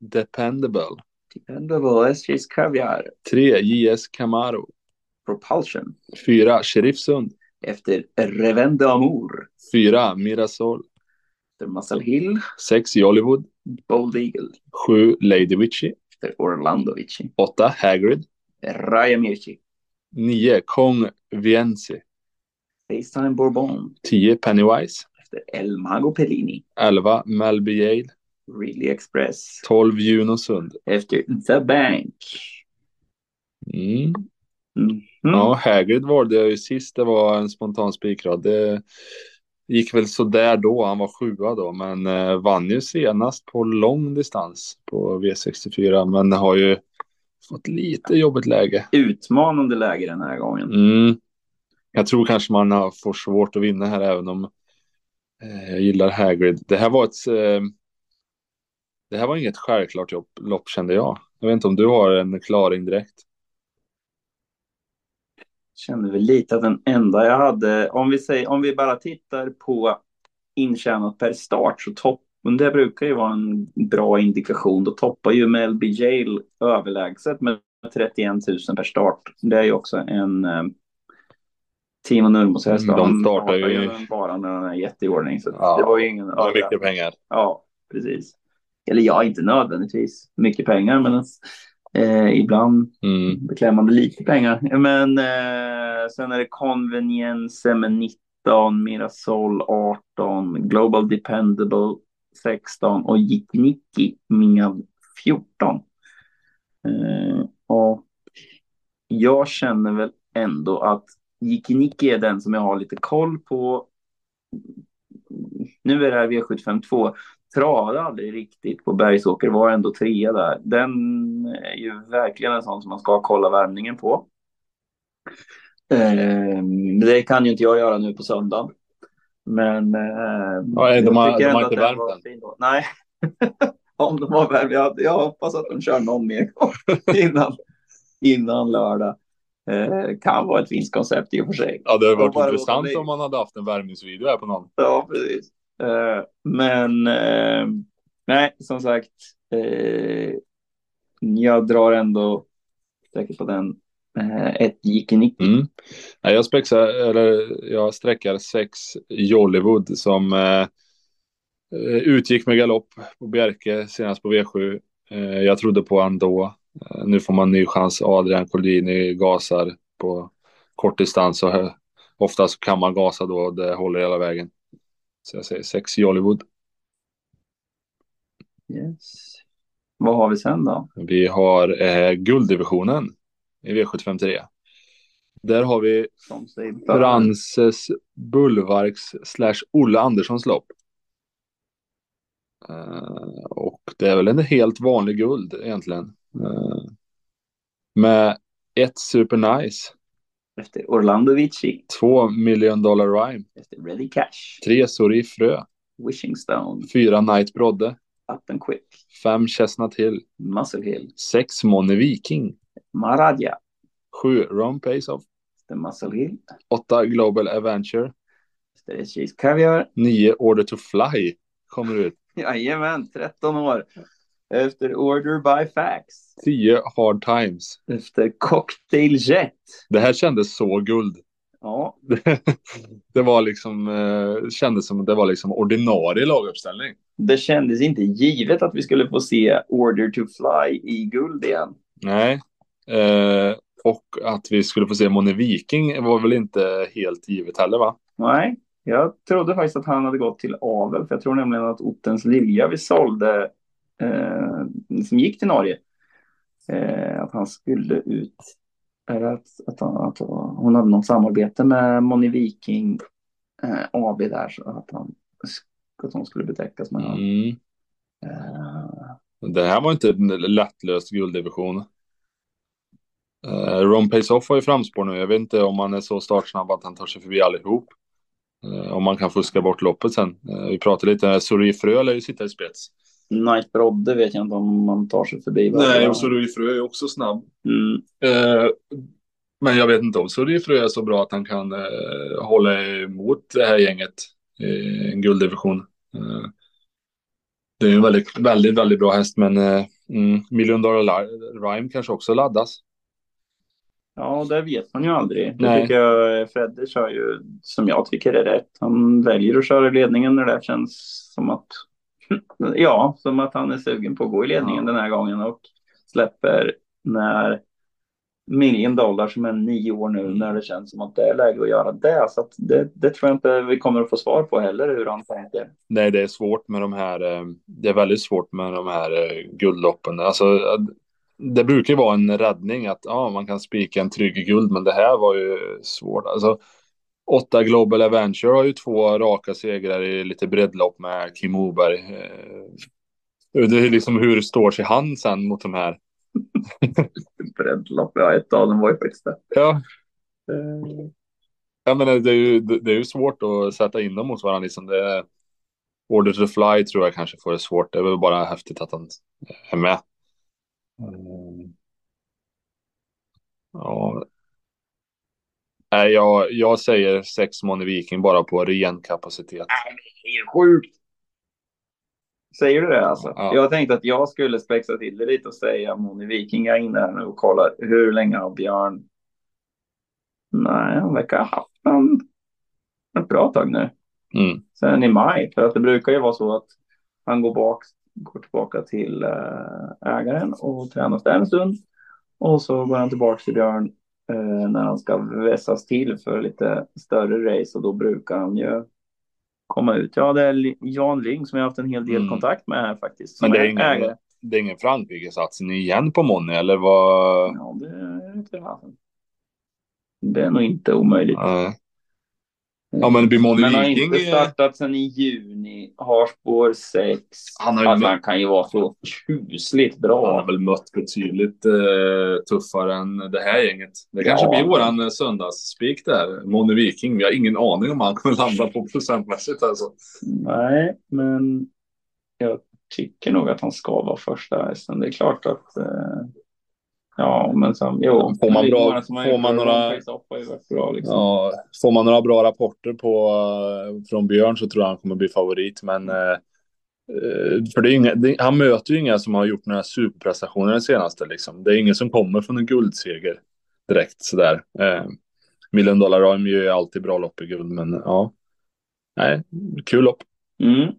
Dependable. Dependable SJ's Caviar. Tre JS Camaro. Propulsion. Fyra Sheriff Sund. Efter Revende Amour. Fyra Mirasol. Efter Muscle Hill. Sex Jollywood. Bold Eagle. Sju Lady Witchy. Efter Orlando Vici. Åtta Hagrid. Raya Mirchi. Nio Kong Vienzi. Facetime Bourbon. Tio Pennywise. Efter El Mago Pellini. Elva Melby Yale. Really Express. Tolv Juno Sund. Efter The Bank. Mm. Mhm. Ja, Hagrid valde jag ju sist. Det var en spontan spikrad. Det gick väl så där då. Han var sjua då, men eh, vann ju senast på lång distans på V64. Men har ju fått lite jobbigt läge. Utmanande läge den här gången. Mm. Jag tror kanske man har får svårt att vinna här även om eh, jag gillar Hagrid. Det här var ett eh, det här var inget självklart jobb, lopp kände jag. Jag vet inte om du har en klaring direkt. Kände väl lite att den enda jag hade, om vi, säger, om vi bara tittar på intjänat per start så topp, men det brukar ju vara en bra indikation. Då toppar ju Melby Jail överlägset med 31 000 per start. Det är ju också en eh, Timo Nurmos häst. Mm, de startar ju- bara när den är jätteordning. Så Ja, det var ju ingen överraskning. mycket pengar. Ja, precis. Eller ja, inte nödvändigtvis mycket pengar, men eh, ibland Mm. beklämmande lite pengar. Men eh, sen är det Convenience med 19, Mirasol 18, Global Dependable 16 och Jikniki med 14. Eh, och jag känner väl ändå att Jikniki är den som jag har lite koll på. Nu är det här V752 travade aldrig riktigt på Bergsåker, var ändå trea där. Den är ju verkligen en sån som man ska kolla värmningen på. Eh, det kan ju inte jag göra nu på söndag. Men... Eh, Ja, de har- de har inte värmt den. Nej. Om de har värmt. Jag, jag hoppas att de kör någon mer innan, innan lördag. Eh, kan vara ett vinstkoncept i och för sig. Ja, det hade varit intressant om man hade haft en värmningsvideo här på någon. Ja, precis. Eh, men eh, nej, som sagt. Eh, jag drar ändå säkert på den. Eh, ett gick i nick. Mm. Nej, jag spexar, eller jag sträckar sex Jollywood som eh, utgick med galopp på Bjerke senast på V7. Eh, jag trodde på han då. Eh, nu får man ny chans. Adrian Collini gasar på kort distans och oftast kan man gasa då det håller hela vägen. Så jag säger sex Jollywood. Yes. Vad har vi sen då? Vi har eh, gulddivisionen i V753. Där har vi Frances Bullvarks slash Olle Anderssons lopp. Eh, och det är väl en helt vanlig guld egentligen. Eh, med ett super nice. Efter Orlando Vici. Två Million Dollar Rhyme. Efter Ready Cash. Tre Sorry Frö. Wishing Stone. Fyra Night Brodde. Up and Quick. Fem Chestnut Hill. Muscle Hill. Sex Money Viking. Maradja. Sju Ron Pace Off. Efter Muscle Hill. Åtta Global Adventure. Efter Cheese Caviar. Nio Order to Fly kommer ut. Jajamän, 13 år. Efter Order by Fax. Tio Hard Times. Efter Cocktail Jet. Det här kändes så guld. Ja, det var liksom, eh, kändes som det var liksom ordinarie laguppställning. det kändes inte givet att vi skulle få se Order to Fly i guld igen. Nej. Eh, och att vi skulle få se Moni Viking var väl inte helt givet heller va? Nej, jag trodde faktiskt att han hade gått till avel, för jag tror nämligen att Ottens Lilja vi sålde, eh, som gick till Norge, eh, att han skulle ut, eller att, att, han, att hon hade något samarbete med Moni Viking eh, AB där, så att, han, att hon skulle betäckas med honom. Mm. Eh, Det här var inte en lättlöst gulddivision. Uh, Ron Pace-Off har ju framspår nu. Jag vet inte om han är så startsnabb att han tar sig förbi allihop. Eh, om man kan fuska bort loppet sen. Eh, vi pratade lite, Suri Frö lär ju sitta i spets. Night Brodde vet jag inte om man tar sig förbi. Nej, och Suri Frö är också snabb. Mm. Eh, men jag vet inte om Suri Frö är så bra att han kan eh, hålla emot det här gänget i en gulddivision. Eh, det är en väldigt, väldigt, väldigt bra häst, men eh, mm, Million Dollar Rhyme kanske också laddas. Ja, det vet man ju aldrig. Det Nej. tycker jag Fredde kör ju som jag tycker är rätt. Han väljer att köra ledningen när det känns som att ja, som att han är sugen på att gå i ledningen Ja. den här gången och släpper när million dollar som är nio år nu när det känns som att det är läge att göra det. Så det, det tror jag inte vi kommer att få svar på heller hur han tänker. Nej, det är svårt med de här. eh, Det är väldigt svårt med de här eh, guldloppen. Alltså, eh, det brukar ju vara en räddning att ja, man kan spika en trygg guld, men det här var ju svårt. Alltså, åtta Global Adventure har ju två raka segrar i lite breddlopp med Kim Moberg. Eh, Det är liksom hur står sig han sen mot de här? Breddlopp, ja ett av dem var ju faktiskt det. Ja, Eh, jag menar, det är ju, det är ju svårt att sätta in dem mot varandra. Liksom det Order to Fly tror jag kanske får det svårt. Det är väl bara häftigt att han är med. Mm. Ja. Nej, jag, jag säger sex Money Viking bara på ren kapacitet. Det är sjukt. Säger du det alltså? Ja. Jag tänkte att jag skulle spexa till det lite och säga Moni Viking är inne här nu och kollar hur länge har Björn? Nej, han verkar ha haft en ett bra tag nu. Mm. Sen i maj, för att det brukar ju vara så att han går, bak, går tillbaka till äh, ägaren och tränar där en stund. Och så går han tillbaka till Björn eh, när han ska vässas till för lite större race och då brukar han ju komma ut. Ja, det är Jan Ling som jag har haft en hel del Mm. kontakt med här faktiskt. Men det är ingen, ägare. det är ingen Frankrike-satsning igen på Money, eller vad? Ja, det är inte. Det är nog inte omöjligt. Ja. Ja, men Money Men har Viking. inte startat sedan i juni, har spår 6. Han har ju alltså, mött- han kan ju vara så tjusligt Han har bra. väl mött betydligt eh, tuffare än det här gänget. Det kanske Ja. blir våran eh, söndagsspik där. Money Viking. Vi har ingen aning om han kommer landa på procentmässigt alltså. Nej, men jag tycker nog att han ska vara första hästen. Det är klart att... Eh, ja, men sen... Jo, Får man bra- får man några- bra liksom. Ja, får man några bra rapporter på, eh, från Björn så tror jag han kommer bli favorit. Men eh, eh, för det är inga, det, han möter ju inga som har gjort några superprestationer den senaste. Liksom. Det är ingen som kommer från en guldseger direkt sådär. Eh, Million Dollar Rhyme gör ju alltid bra lopp i guld, men ja. Nej, kul lopp. Mm.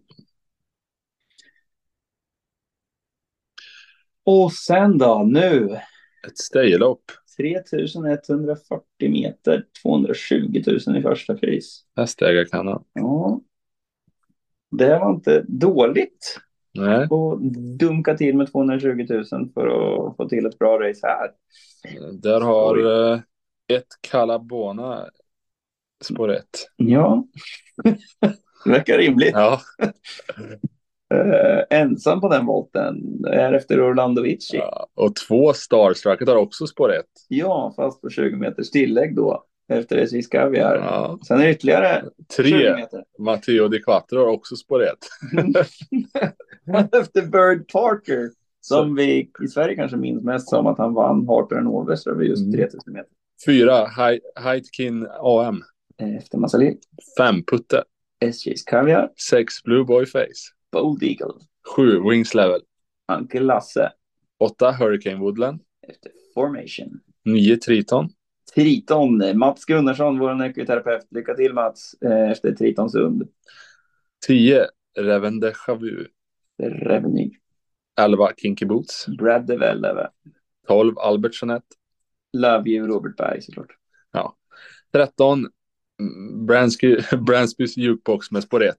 Och sen då, nu. Ett staylopp. 3140 meter, 220 000 i första pris. Hästägarkannan. Ja. Det var inte dåligt Nej, att dunka till med 220 000 för att få till ett bra race här. där har eh, ett Calabona spår ett. Ja, det verkar rimligt. Ja. Eh, ensam på den volten är efter Orlando Vici. Ja, och två Starstrucket har också spår 1. Ja, fast på 20 meters tillägg då. Efter SJs Kaviar. Ja. Sen är det ytterligare 20 Tre. Matteo Di Quattro har också spår 1. efter Bird Parker. Som vi i Sverige kanske minns mest som att han vann Harper Overs över just Mm. 3000 meter. Fyra, Hei- Heitkin AM. Eh, Efter Massali. Fem, Putte. SJs Kaviar. Sex, Blue Boy Face. Bold Eagle. Sju, Wings Level. Ankel Lasse. Åtta, Hurricane Woodland. Efter Formation. Nio, Triton. Triton. Mats Gunnarsson, vår ekoterapeut. Lycka till Mats. eh, Efter Tritonsund. Tio, Reven de Chavu. Revenue. Elva, Kinky Boots. Brad Develleve. Tolv, Albert Jeanette. Love you Robert Berg såklart. Tretton, mm, Bransky, Bransbys Jukebox med 1.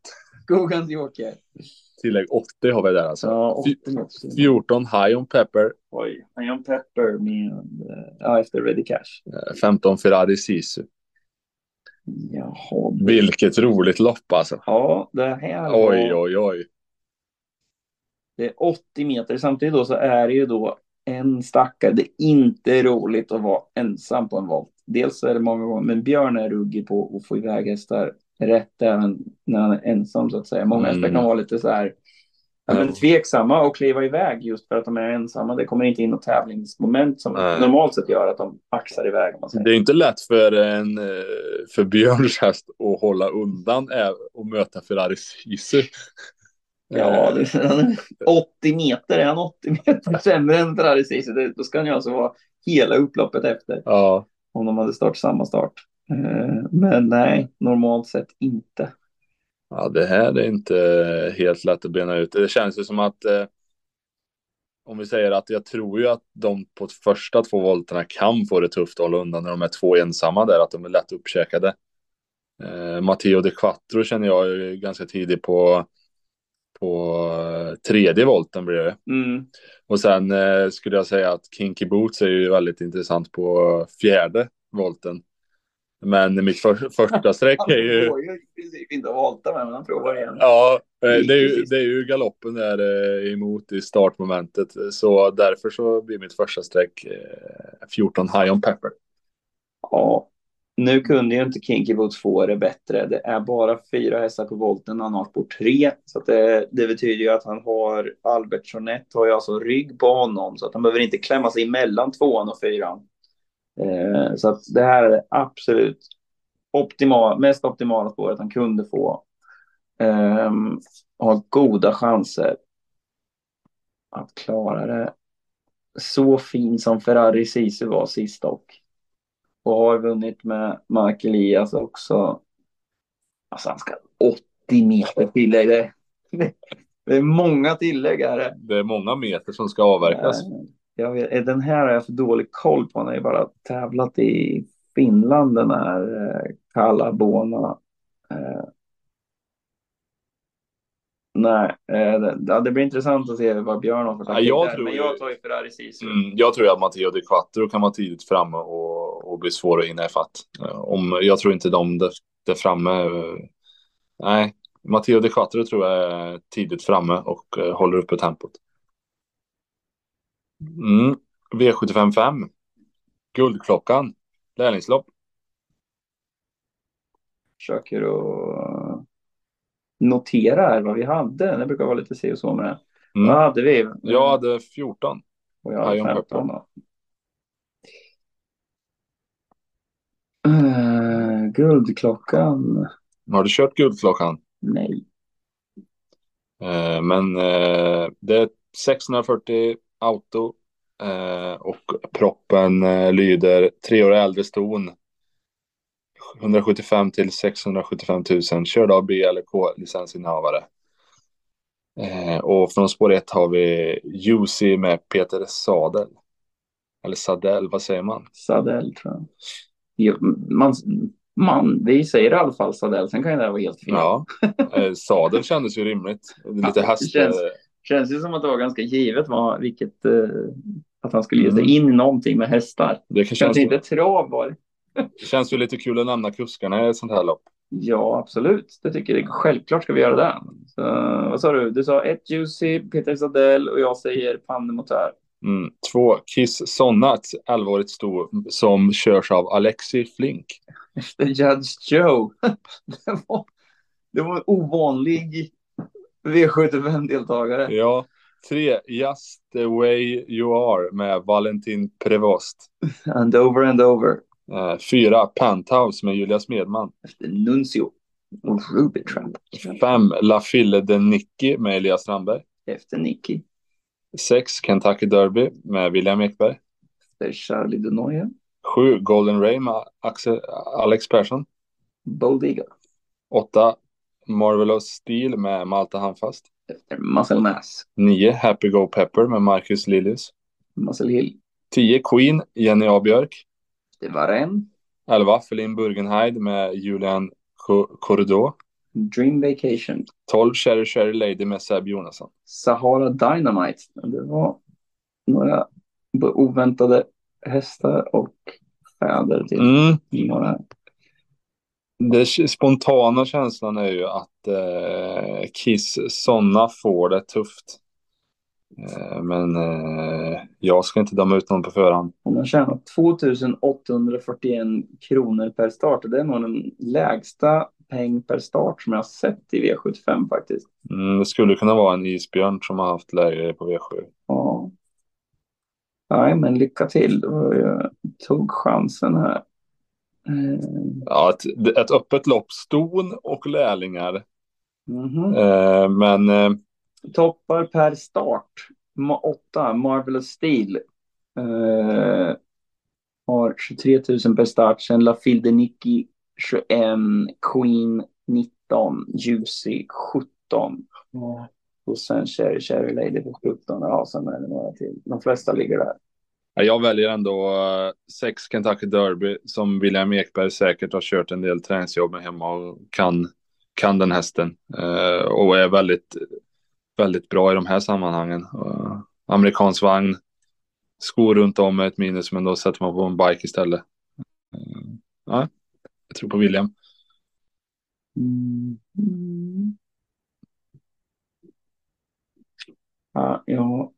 Gogans Joker. Tillägg 80 har vi där alltså. Ja, Fy- 80 meter. 14. High on Pepper. Oj, Ion Pepper med, eh, ja, efter Ready Cash. Eh, 15 Ferrari Sisu. Jaha. Vilket roligt lopp alltså. Ja, det här Oj, var, oj, oj. det är 80 meter. Samtidigt då så är det ju då en stackare. Det är inte roligt att vara ensam på en volt. Dels är det många gånger, men Björn är ruggig på att få iväg hästar rätt även när han är ensam så att säga. Många hästar Mm. kan vara lite så här ja, men tveksamma och kliva iväg just för att de är ensamma. Det kommer inte in något tävlingsmoment som Nej. normalt sett gör att de axar iväg. Det är inte lätt för, en, eh, för Björns häst att hålla undan och möta Ferrari Sisu. Ja, det, 80 meter, är han 80 meter sämre än Ferrari Sisu, då ska han ju alltså vara hela upploppet efter ja. om de hade startat samma start. Eh, Men nej, normalt sett inte. ja, det här är inte helt lätt att bena ut. Det känns ju som att eh, om vi säger att jag tror ju att de på första två volterna kan få det tufft att hålla undan när de är två ensamma där, att de är lätt uppkäkade. Eh, Matteo de Quattro känner jag är ganska tidig på, på eh, tredje volten blir det. Mm. Och sen eh, skulle jag säga att Kinky Boots är ju väldigt intressant på fjärde volten. Men mitt för, första streck är ju... Han ju i inte volta med, men han provar igen. Ja, eh, det är, ju, det är ju galoppen där eh, emot i startmomentet. Så därför så blir mitt första streck eh, 14 High on Pepper. Ja, nu kunde ju inte Kinky Boots få det bättre. Det är bara fyra hästar på volten, han har spår tre. Så det, det betyder ju att han har Albert Jeanette har ju alltså rygg på honom så att han behöver inte klämma sig emellan tvåan och fyran. Eh, så att det här är det absolut optimal, mest optimala spåret han kunde få. Eh, har goda chanser att klara det. Så fin som Ferrari Sisu var sist och och har vunnit med Mark Elias också. Alltså han ska 80 meter tillägg. Det, det, det är många tillägg här. Det är många meter som ska avverkas. Jag vet, den här har jag för dålig koll på. Han har ju bara tävlat i Finland den här eh, Kalla Bona. Eh, nej, eh, det, ja, det blir intressant att se vad Björn har för Ja, jag där. tror Men jag tar ju Ferrari Sisu. Mm, jag tror att Matteo de Quattro kan vara tidigt framme och, och bli svår att hinna ifatt. Eh, Om, jag tror inte de där, där framme... eh, Nej, Matteo de Quattro tror jag är tidigt framme och eh, håller uppe tempot. Mm. V755. Guldklockan. Lärlingslopp. försöker att notera här vad vi hade. Det brukar vara lite se och så med det. Mm. Vad hade vi? Jag hade 14. och jag hade Iron 15. då. Uh, guldklockan? Har du kört Guldklockan? Nej. Eh, men eh, det är 640 auto eh, och proppen eh, lyder tre år äldre ston. 175 till 675 000 körd av B eller K licensinnehavare. Eh, och från spår 1 har vi Juicy med Peter Sadel. Eller Sadel, vad säger man? Sadell tror jag. Jo, Man, man, vi säger i alla fall Sadell. Sen kan ju det vara helt fel. Ja, eh, Sadel kändes ju rimligt. Lite häst. känns- Känns ju som att det var ganska givet vad, vilket, eh, att han skulle ge sig Mm. in i någonting med hästar. Det kan känns, inte trav var det. känns ju lite kul att nämna kuskarna i ett sånt här lopp. Ja, absolut. Det tycker jag. Självklart ska vi göra det. Så, vad sa du? Du sa ett Juicy, Peter Sadell och jag säger Pandemotör. Mm. Två Kiss Sonnat, 11-årigt sto som körs av Alexi Flink. Efter Judge Joe. det, var, det var en ovanlig V75-deltagare. Ja. Tre Just the way you are med Valentin Prevost. And over and over. Eh, fyra Penthouse med Julia Smedman. Efter Nuncio och Ruby Trap. Fem La Fille de Nicky med Elias Strandberg. Efter Nicky. Sex Kentucky Derby med William Ekberg. Efter Charlie Denoya. Sju Golden Ray med Axel, Alex Persson. Bold Eagle. Åtta Marvelous Steel med Malta Handfast. Muscle Mass. Nio Happy Go Pepper med Marcus Lilius. Muscle Hill. Tio Queen Jenny A. Björk. Det var en. 11 Feline Burgenheid med Julian Corridor. Dream Vacation. 12 Cherry Cherry Lady med Seb Jonasson. Sahara Dynamite. Det var några oväntade hästar och fäder till Mm. några. Det spontana känslan är ju att eh, Kiss sådana får det tufft. Eh, men eh, jag ska inte döma ut någon på förhand. Hon har tjänat 2841 kronor per start. Det är nog den lägsta peng per start som jag har sett i V75 faktiskt. Mm, det skulle kunna vara en isbjörn som har haft lägre på V7. Ja. Nej, men lycka till. Jag tog chansen här. Eh, Ja, ett, ett öppet lopp, ston och lärlingar. mhm. Eh, men eh, Toppar per start. Ma- Åtta, Marvelous Steel. Eh, har 23 000 per start. Sen La Fille de Nicky 21. Queen 19. Juicy 17. Och sen Cherry Cherry Lady på 17. Ja, sen är det några till. De flesta ligger där. Jag väljer ändå eh, sex Kentucky Derby som William Ekberg säkert har kört en del träningsjobb med hemma och kan, kan den hästen. Eh, och är väldigt, väldigt bra i de här sammanhangen. Eh, amerikansk vagn, skor runt om är ett minus men då sätter man på en bike istället. Ja, jag tror på William. Mm. mm. Ja, ja.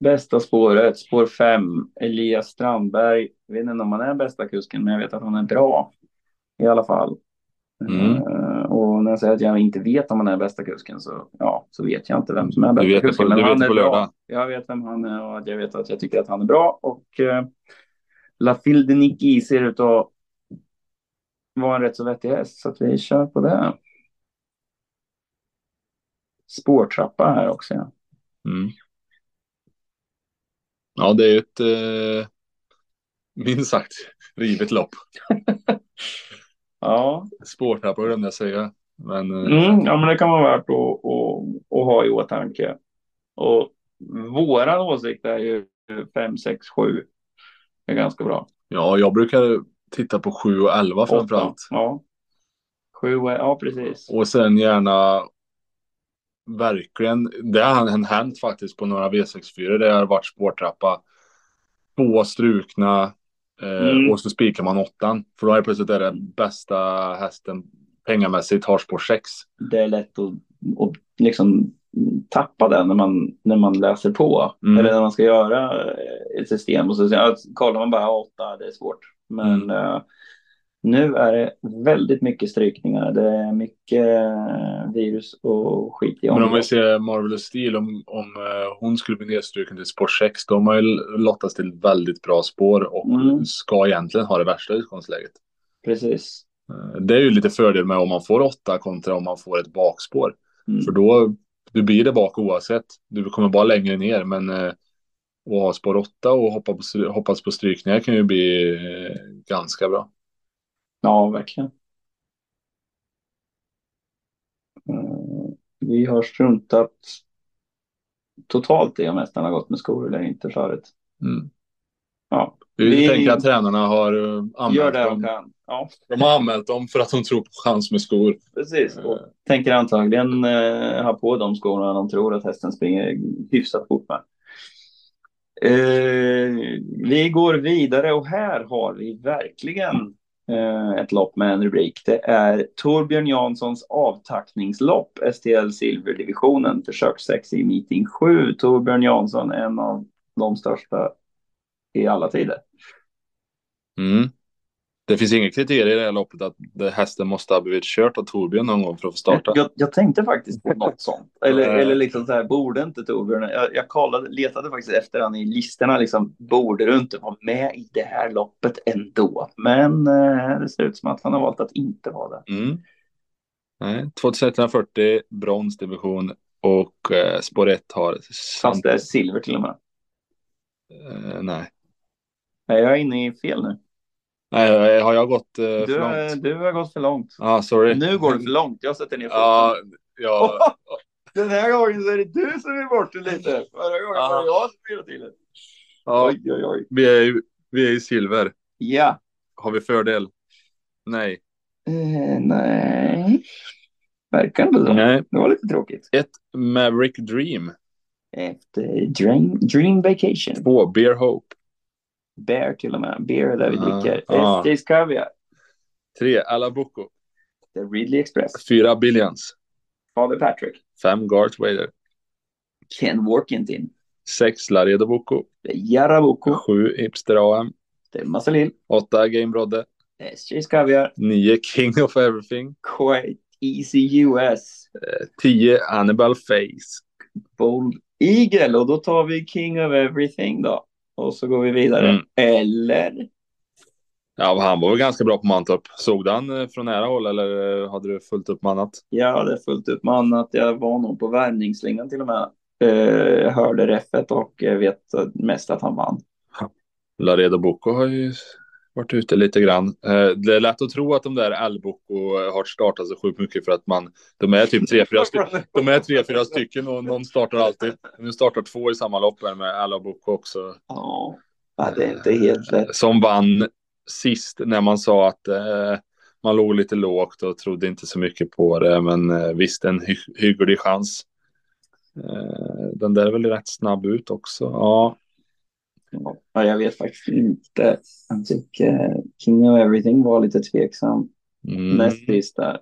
Bästa spåret, spår 5, Elias Strandberg. Jag vet inte om han är bästa kusken, men jag vet att han är bra. I alla fall. Mm. Eh, och när jag säger att jag inte vet om han är bästa kusken så, ja, så vet jag inte vem som är bästa vet det kusken. på- men du vet han det är på bra. lördag. Jag vet vem han är och jag vet att jag tycker att han är bra. Och eh, La Fille de Nicky ser ut att vara en rätt så vettig häst, så att vi kör på det. Spårtrappa här också. Ja. Mm. Ja, det är ett eh, minst sagt rivet lopp. Ja. Spårtrappor glömde jag säga. Men eh, Mm, ja, men det kan vara värt att, att, att ha i åtanke. Och våran åsikt är ju 5, 6, 7. Det är ganska bra. ja, jag brukar titta på 7 och 11 Åtta. framförallt. Ja. 7, ja precis. Och sen gärna verkligen, det har hänt faktiskt på några V64. Det har varit spårtrappa. Två strukna eh, Mm. och så spikar man åttan. För då är det plötsligt är det bästa hästen pengamässigt har spår 6. Det är lätt att, att liksom tappa den när man, när man läser på. Mm. Eller när man ska göra ett system. Och så ja, kollar man bara åtta, det är svårt. Men Mm. eh, nu är det väldigt mycket strykningar. Det är mycket eh, virus och skit i Men om vi ser Marvelous Steel, om, om eh, hon skulle bli nedstruken till spår 6, då har man ju lottats till väldigt bra spår och Mm. ska egentligen ha det värsta utgångsläget. Precis. Eh, Det är ju lite fördel med om man får åtta kontra om man får ett bakspår. Mm. För då du blir det bak oavsett. Du kommer bara längre ner, men att ha spår 8 och hoppa på, stry- hoppas på strykningar kan ju bli ganska bra. Ja, verkligen. Eh, Vi har struntat totalt i om hästarna har gått med skor eller inte förut. Mm. Ja, Vi, Vi- tänker att tränarna har eh, anmält gör det de dem. kan. Ja, De har anmält dem för att de tror på chans med skor. precis. Och Eh, tänker antagligen eh, ha på de skorna de tror att hästen springer hyfsat fort med. Eh, vi går vidare och här har vi verkligen Eh, ett lopp med en rubrik. Det är Torbjörn Janssons avtackningslopp, STL Silverdivisionen, försök 6 i meeting 7. Torbjörn Jansson, en av de största i alla tider. Mm. Det finns inget kriterier i det här loppet att hästen måste ha blivit kört av Torbjörn någon gång för att få starta. Jag, jag tänkte faktiskt på något sånt. Eller, Nej. eller liksom så här, borde inte Torbjörn... Jag, jag kollade, letade faktiskt efter han i listorna. Liksom, borde du inte vara med i det här loppet ändå? Men eh, det ser ut som att han har valt att inte vara det. Mm. Nej, 2140 bronsdivision och eh, spår 1 har Fast det är silver till och med. Eh, nej. Nej, jag är inne i fel nu. Nej, har jag gått eh, Du, för är- långt? du har gått för långt. Ah, sorry. Nu går det för långt. Jag sätter ner foten. Ja, ja. Den här gången så är det du som är borta lite. Förra gången var det jag som virade till det. ja Oj, oj, oj. vi, är, ju- vi är i silver. Ja. Har vi fördel? Nej. Eh, nej. Verkar inte så. Nej. Det var lite tråkigt. Ett Maverick Dream. Efter Dream, Dream Vacation. Två Beer Hope. Bear till och med. Beer är där vi Ah, dricker. ah. SJ's Caviar. Tre Alabuco. The Ridley Express. Fyra Billions. Father Patrick. Fem Garth Vader. Ken Workington. Sex Laredo Boko. Jarabuco. Sju Hipster AM. Det är Massalil. Åtta Game Brodde. SJ's Caviar. Nio King of Everything. Quite Easy US. Tio Hannibal Face. Bold Eagle. Och då tar vi King of Everything då. Och så går vi vidare. Mm. Eller? Ja, han var väl ganska bra på Mantorp. Såg du han eh, från nära håll eller eh, hade du fullt upp med annat? Jag hade fullt upp med annat. Jag var nog på värmningsslingan till och med. Eh, Jag hörde reffet och eh, vet mest att han vann. Laredo Boko har ju varit ute lite grann. Eh, Det är lätt att tro att de där L-Boko har startat så sjukt mycket för att man, de är typ tre, fyra stycken. De är tre, fyra stycken och någon startar alltid. Nu startar två i samma lopp här med Boko också. Ja, det är inte helt lätt. Som vann sist när man sa att eh, man låg lite lågt och trodde inte så mycket på det. Men eh, visst, en hy hygglig chans. Eh, den där är väl rätt snabb ut också. Ja, Ja, jag vet faktiskt inte. Jag tycker King of Everything var lite tveksam. mm. Näst sist där.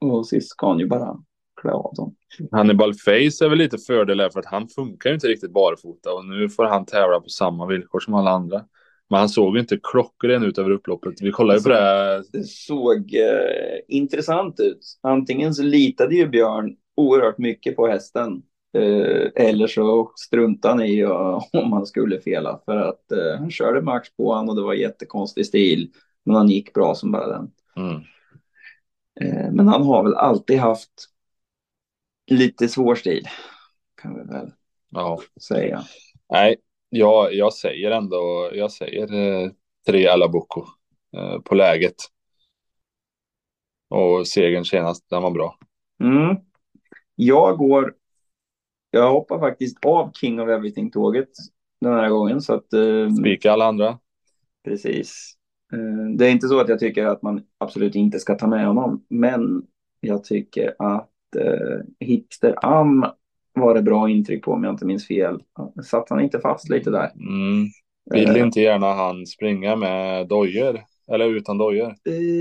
Och sist ska han ju bara klä av dem. Hannibal Face är väl lite fördel här för att han funkar ju inte riktigt barfota och nu får han tävla på samma villkor som alla andra. Men han såg ju inte klockren ut över upploppet. Vi kollade ju på det. Det såg eh, intressant ut. Antingen så litade ju Björn oerhört mycket på hästen. Eh, eller så struntade han i om han skulle fela. För att eh, han körde max på han och det var jättekonstig stil. Men han gick bra som bara den. Mm. Eh, men han har väl alltid haft lite svår stil. Kan vi väl Ja. säga. Nej, jag, jag säger ändå, jag säger eh, tre Alabuco eh, på läget. Och segern senast, den var bra. Mm. Jag går. Jag hoppar faktiskt av King of Everything-tåget den här gången. Så att, eh, Spika alla andra. precis. Eh, det är inte så att jag tycker att man absolut inte ska ta med honom. Men jag tycker att eh, Hipster Am var det bra intryck på om jag inte minns fel. Satt han inte fast lite där? Mm. Vill Eh, inte gärna han springa med dojor? Eller utan dojor?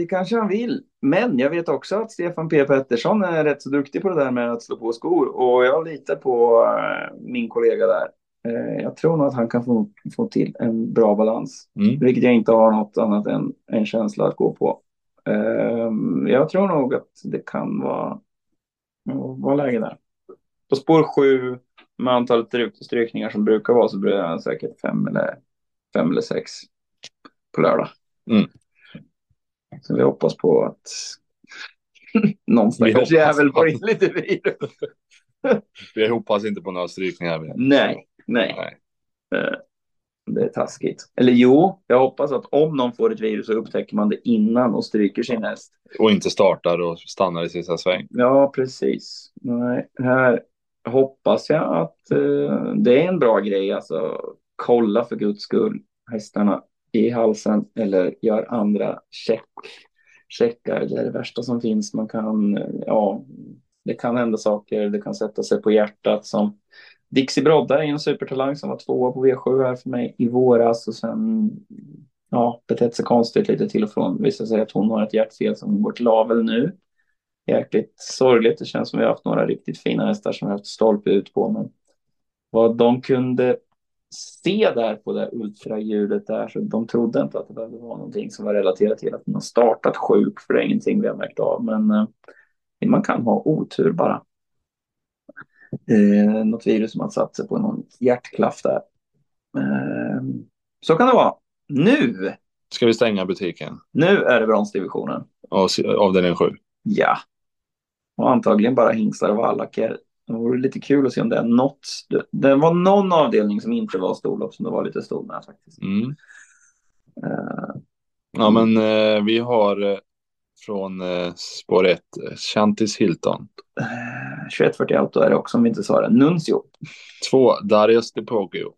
Kanske han vill. Men jag vet också att Stefan P Pettersson är rätt så duktig på det där med att slå på skor. Och jag litar på eh, min kollega där. Eh, jag tror nog att han kan få, få till en bra balans. Mm. Vilket jag inte har något annat än en känsla att gå på. Eh, jag tror nog att det kan vara, vara läge där. På spår sju med antalet stryk- strykningar som brukar vara så blir det säkert fem eller, fem eller sex på lördag. Mm. Så vi hoppas på att någon stackars jävel får in lite virus. Vi hoppas inte på några strykningar. Nej, nej. Nej. Eh, Det är taskigt. Eller jo, jag hoppas att om någon får ett virus så upptäcker man det innan och stryker sin häst. Och inte startar och stannar i sista sväng. Ja, precis. Nej, här hoppas jag att eh, det är en bra grej. Alltså, kolla för guds skull hästarna i halsen eller gör andra check, checkar. Det är det värsta som finns. Man kan, ja, det kan hända saker. Det kan sätta sig på hjärtat som Dixie Brodda är en supertalang som var tvåa på V7 här för mig i våras och sen ja, betett sig konstigt lite till och från. Visar sig att hon har ett hjärtfel som går till avel nu. Jäkligt sorgligt. Det känns som vi har haft några riktigt fina hästar som vi har haft stolpe ut på. Men vad de kunde se där på det ultraljudet där så de trodde inte att det behövde vara någonting som var relaterat till att man startat sjuk för det är ingenting vi har märkt av. Men eh, man kan ha otur bara. Eh, något virus som har satt sig på någon hjärtklaff där. Eh, så kan det vara. Nu! Ska vi stänga butiken? Nu är det bronsdivisionen. Avdelning 7? Ja. Och antagligen bara hingstar och vallacker. Det vore lite kul att se om det är något. Det var någon avdelning som inte var storlopp som det var lite stor med faktiskt. Mm. Uh, ja, men uh, vi har uh, från spår 1, Chantis Hilton. 2140 Auto är det också om vi inte sa det. Nuncio. 2, Darius de Poggio.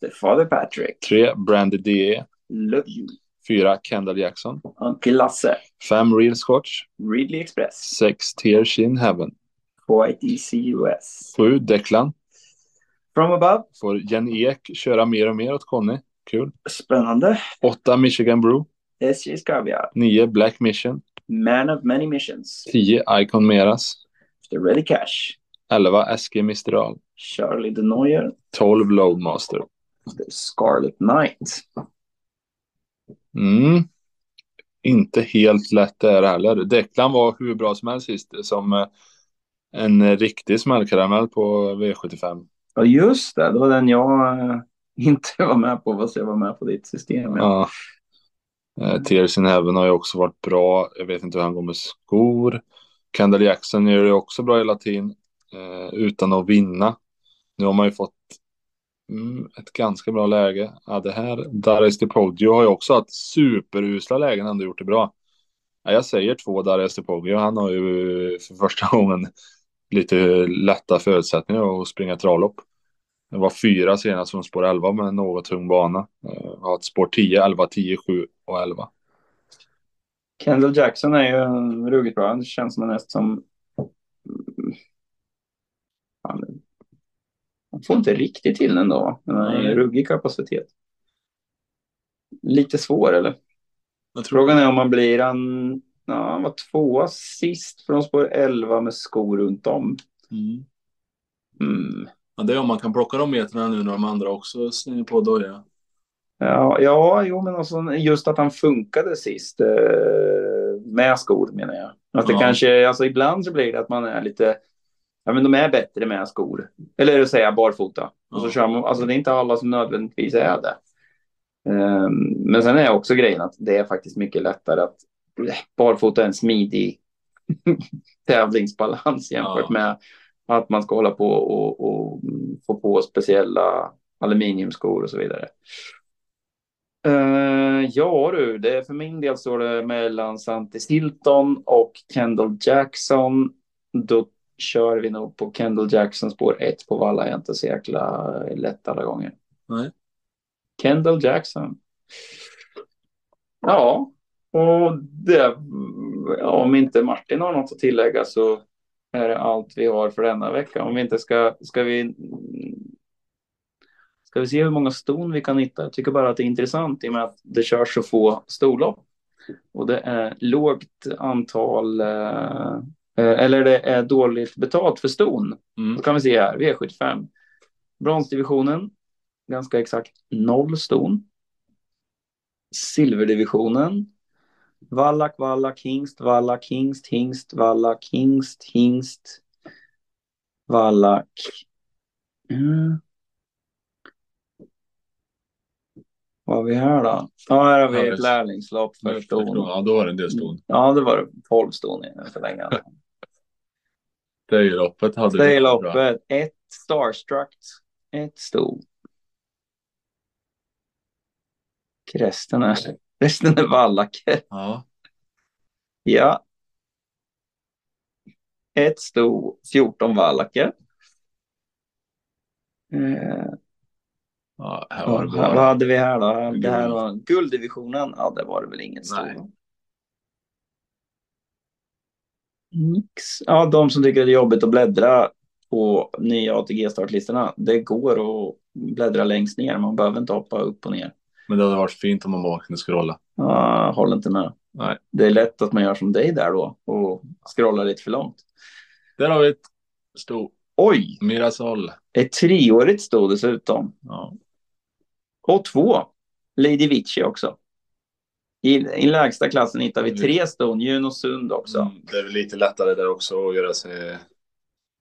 The Father Patrick. 3, Brandy DE. Love you. 4, Kendall Jackson. Uncle Lasse. 5, Real Scotch. Ridley Express. 6, Tears in Heaven. White ECUS. 7, Declan. From above. Får Jenny Ek köra mer och mer åt Conny. Kul. Spännande. 8, Michigan Brew. SJ Scavia. 9, Black Mission. Man of many missions. 10, Icon Meras. The Ready Cash. 11, SG Mistral. Charlie de Neuer. 12, Loadmaster. The Scarlet Knight. Mm. Inte helt lätt där heller. Declan var hur bra som helst sist som eh, en riktig smällkaramell på V75. Ja, just det. Det var den jag äh, inte var med på, fast jag var med på ditt system. Ja. ja. Eh, Tears in Heaven har ju också varit bra. Jag vet inte hur han går med skor. Kendall Jackson gör det också bra i latin eh, utan att vinna. Nu har man ju fått mm, ett ganska bra läge. Ja, det här, Darius DePoggio har ju också haft superusla lägen ändå gjort det bra. Ja, jag säger två Darius DePoggio. Han har ju för första gången lite lätta förutsättningar att springa travlopp. Det var fyra senast från spår 11 med en något tung bana. Jag har ett spår 10, 11, 10, 7 och 11. Kendall Jackson är ju ruggigt bra. Det känns som en häst som... Han, han får inte riktigt till den då. Han är ruggig kapacitet. Lite svår eller? Frågan är om man blir han Ja, han var tvåa sist från spår 11 med skor runt om. Mm. Mm. Ja, det är om man kan plocka de meterna nu när de andra också slänger på doja. Ja, ja, jo, men alltså, just att han funkade sist eh, med skor menar jag. Att det ja. kanske, alltså ibland så blir det att man är lite, ja men de är bättre med skor. Eller att säga barfota. Och så kör man, alltså det är inte alla som nödvändigtvis är det. Um, men sen är också grejen att det är faktiskt mycket lättare att barfota en smidig tävlingsbalans jämfört ja. med att man ska hålla på och, och, få på speciella aluminiumskor och så vidare. Uh, ja du, det för min del står det mellan Santis Hilton och Kendall Jackson. Då kör vi nog på Kendall Jackson spår 1 på Valla. Jag är inte så jäkla lätt alla gånger. Nej. Kendall Jackson. Ja, och det, om inte Martin har något att tillägga så är det allt vi har för denna vecka. Om vi inte ska, ska vi Ska vi se hur många ston vi kan hitta? Jag tycker bara att det är intressant i och med att det körs så få storlopp. Och det är lågt antal, eh, eller det är dåligt betalt för ston. Mm. Då kan vi se här, V75. Bronsdivisionen, ganska exakt noll ston. Silverdivisionen, Wallach, Wallach, Hingst, Wallach, Hingst, Hingst, Wallach, Hingst, Hingst, Wallach. Mm. Vad har vi här då? Ja, här har vi ett lärlingslopp för ston. Ja, då var det en del ston. Ja, det var det 12 ston för länge. Stayloppet hade Stayloppet, ett Starstruck, ett ston. Resten är Resten är vallacker. Ja. Ja. Ett sto, 14 vallacker. Eh. Ja, här var det bara... Vad hade vi här då? Det här var gulddivisionen. Ja, det var det väl ingen stor. Nix. Ja, de som tycker det är jobbigt att bläddra på nya ATG-startlistorna. Det går att bläddra längst ner. Man behöver inte hoppa upp och ner. Men det hade varit fint om man bara kunde scrolla. Ja, håller inte med. Nej. Det är lätt att man gör som dig där då och scrollar lite för långt. Där har vi ett sto. Oj, Mirasol. ett treårigt sto dessutom. Ja. Och två. Lady Vici också. I, I lägsta klassen hittar vi tre ston, Juno Sund också. Mm, det är väl lite lättare där också att göra sig...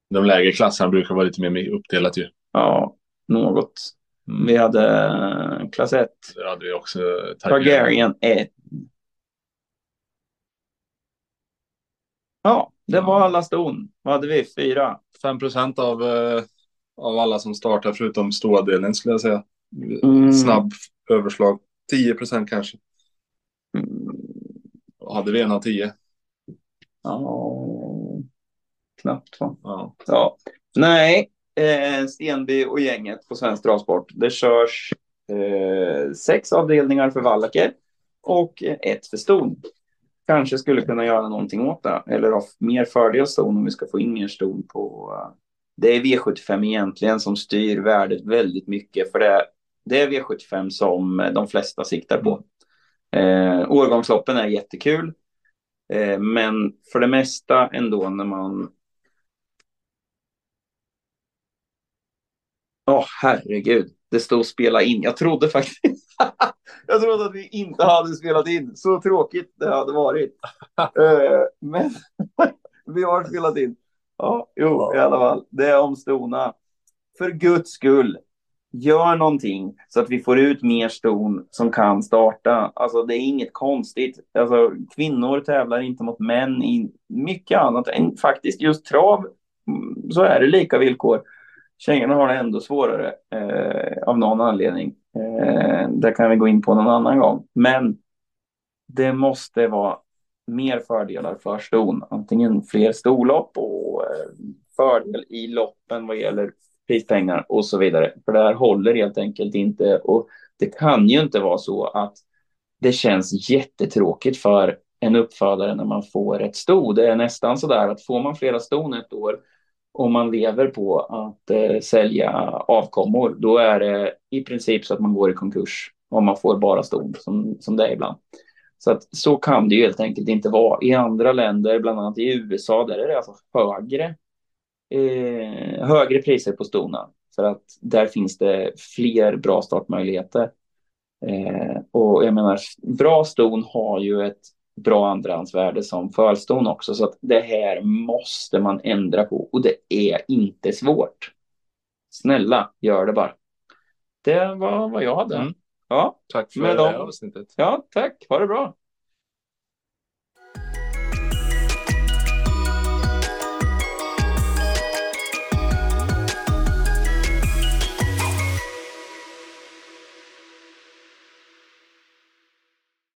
De lägre klasserna brukar vara lite mer uppdelat ju. Ja, något. Mm. Vi hade klass 1. Där hade vi också Targaryen 1. Ja, det var alla ston. Vad hade vi? Fyra. 5 procent av, eh, av alla som startar förutom stora delen skulle jag säga. Mm. Snabb överslag. 10 procent kanske. Mm. Hade vi en av 10? Ja, knappt va? Ja. Ja. Nej, eh, Stenby och gänget på Svensk Travsport. Det körs eh, sex avdelningar för Wallacker och ett för ston. Kanske skulle kunna göra någonting åt det. Eller ha mer fördel ston om vi ska få in mer ston på... Eh, det är V75 egentligen som styr värdet väldigt mycket. För det, det är V75 som de flesta siktar på. Eh, årgångsloppen är jättekul. Eh, men för det mesta ändå när man Åh, oh, herregud. Det stod spela in. Jag trodde faktiskt... jag trodde att vi inte hade spelat in. Så tråkigt det hade varit. uh, men vi har spelat in. Ja, jo, i alla fall. Det är om stona. För guds skull. Gör någonting så att vi får ut mer ston som kan starta. Alltså det är inget konstigt. Alltså, kvinnor tävlar inte mot män i mycket annat än faktiskt just trav. Så är det lika villkor. Tjejerna har det ändå svårare eh, av någon anledning. Eh, det kan vi gå in på någon annan gång. Men det måste vara mer fördelar för ston. Antingen fler storlopp och eh, fördel i loppen vad gäller prispengar och så vidare. För det här håller helt enkelt inte. Och det kan ju inte vara så att det känns jättetråkigt för en uppfödare när man får ett sto. Det är nästan så där att får man flera ston ett år om man lever på att eh, sälja avkommor, då är det i princip så att man går i konkurs om man får bara ston som, som det är ibland. Så att så kan det ju helt enkelt inte vara. I andra länder, bland annat i USA, där är det alltså högre, eh, högre priser på stona. För att där finns det fler bra startmöjligheter. Eh, och jag menar, bra ston har ju ett bra andrahandsvärde som förston också. Så att det här måste man ändra på och det är inte svårt. Snälla, gör det bara. Det var vad jag hade. Mm. Ja, Tack för Med det dem. avsnittet. ja, tack. Ha det bra.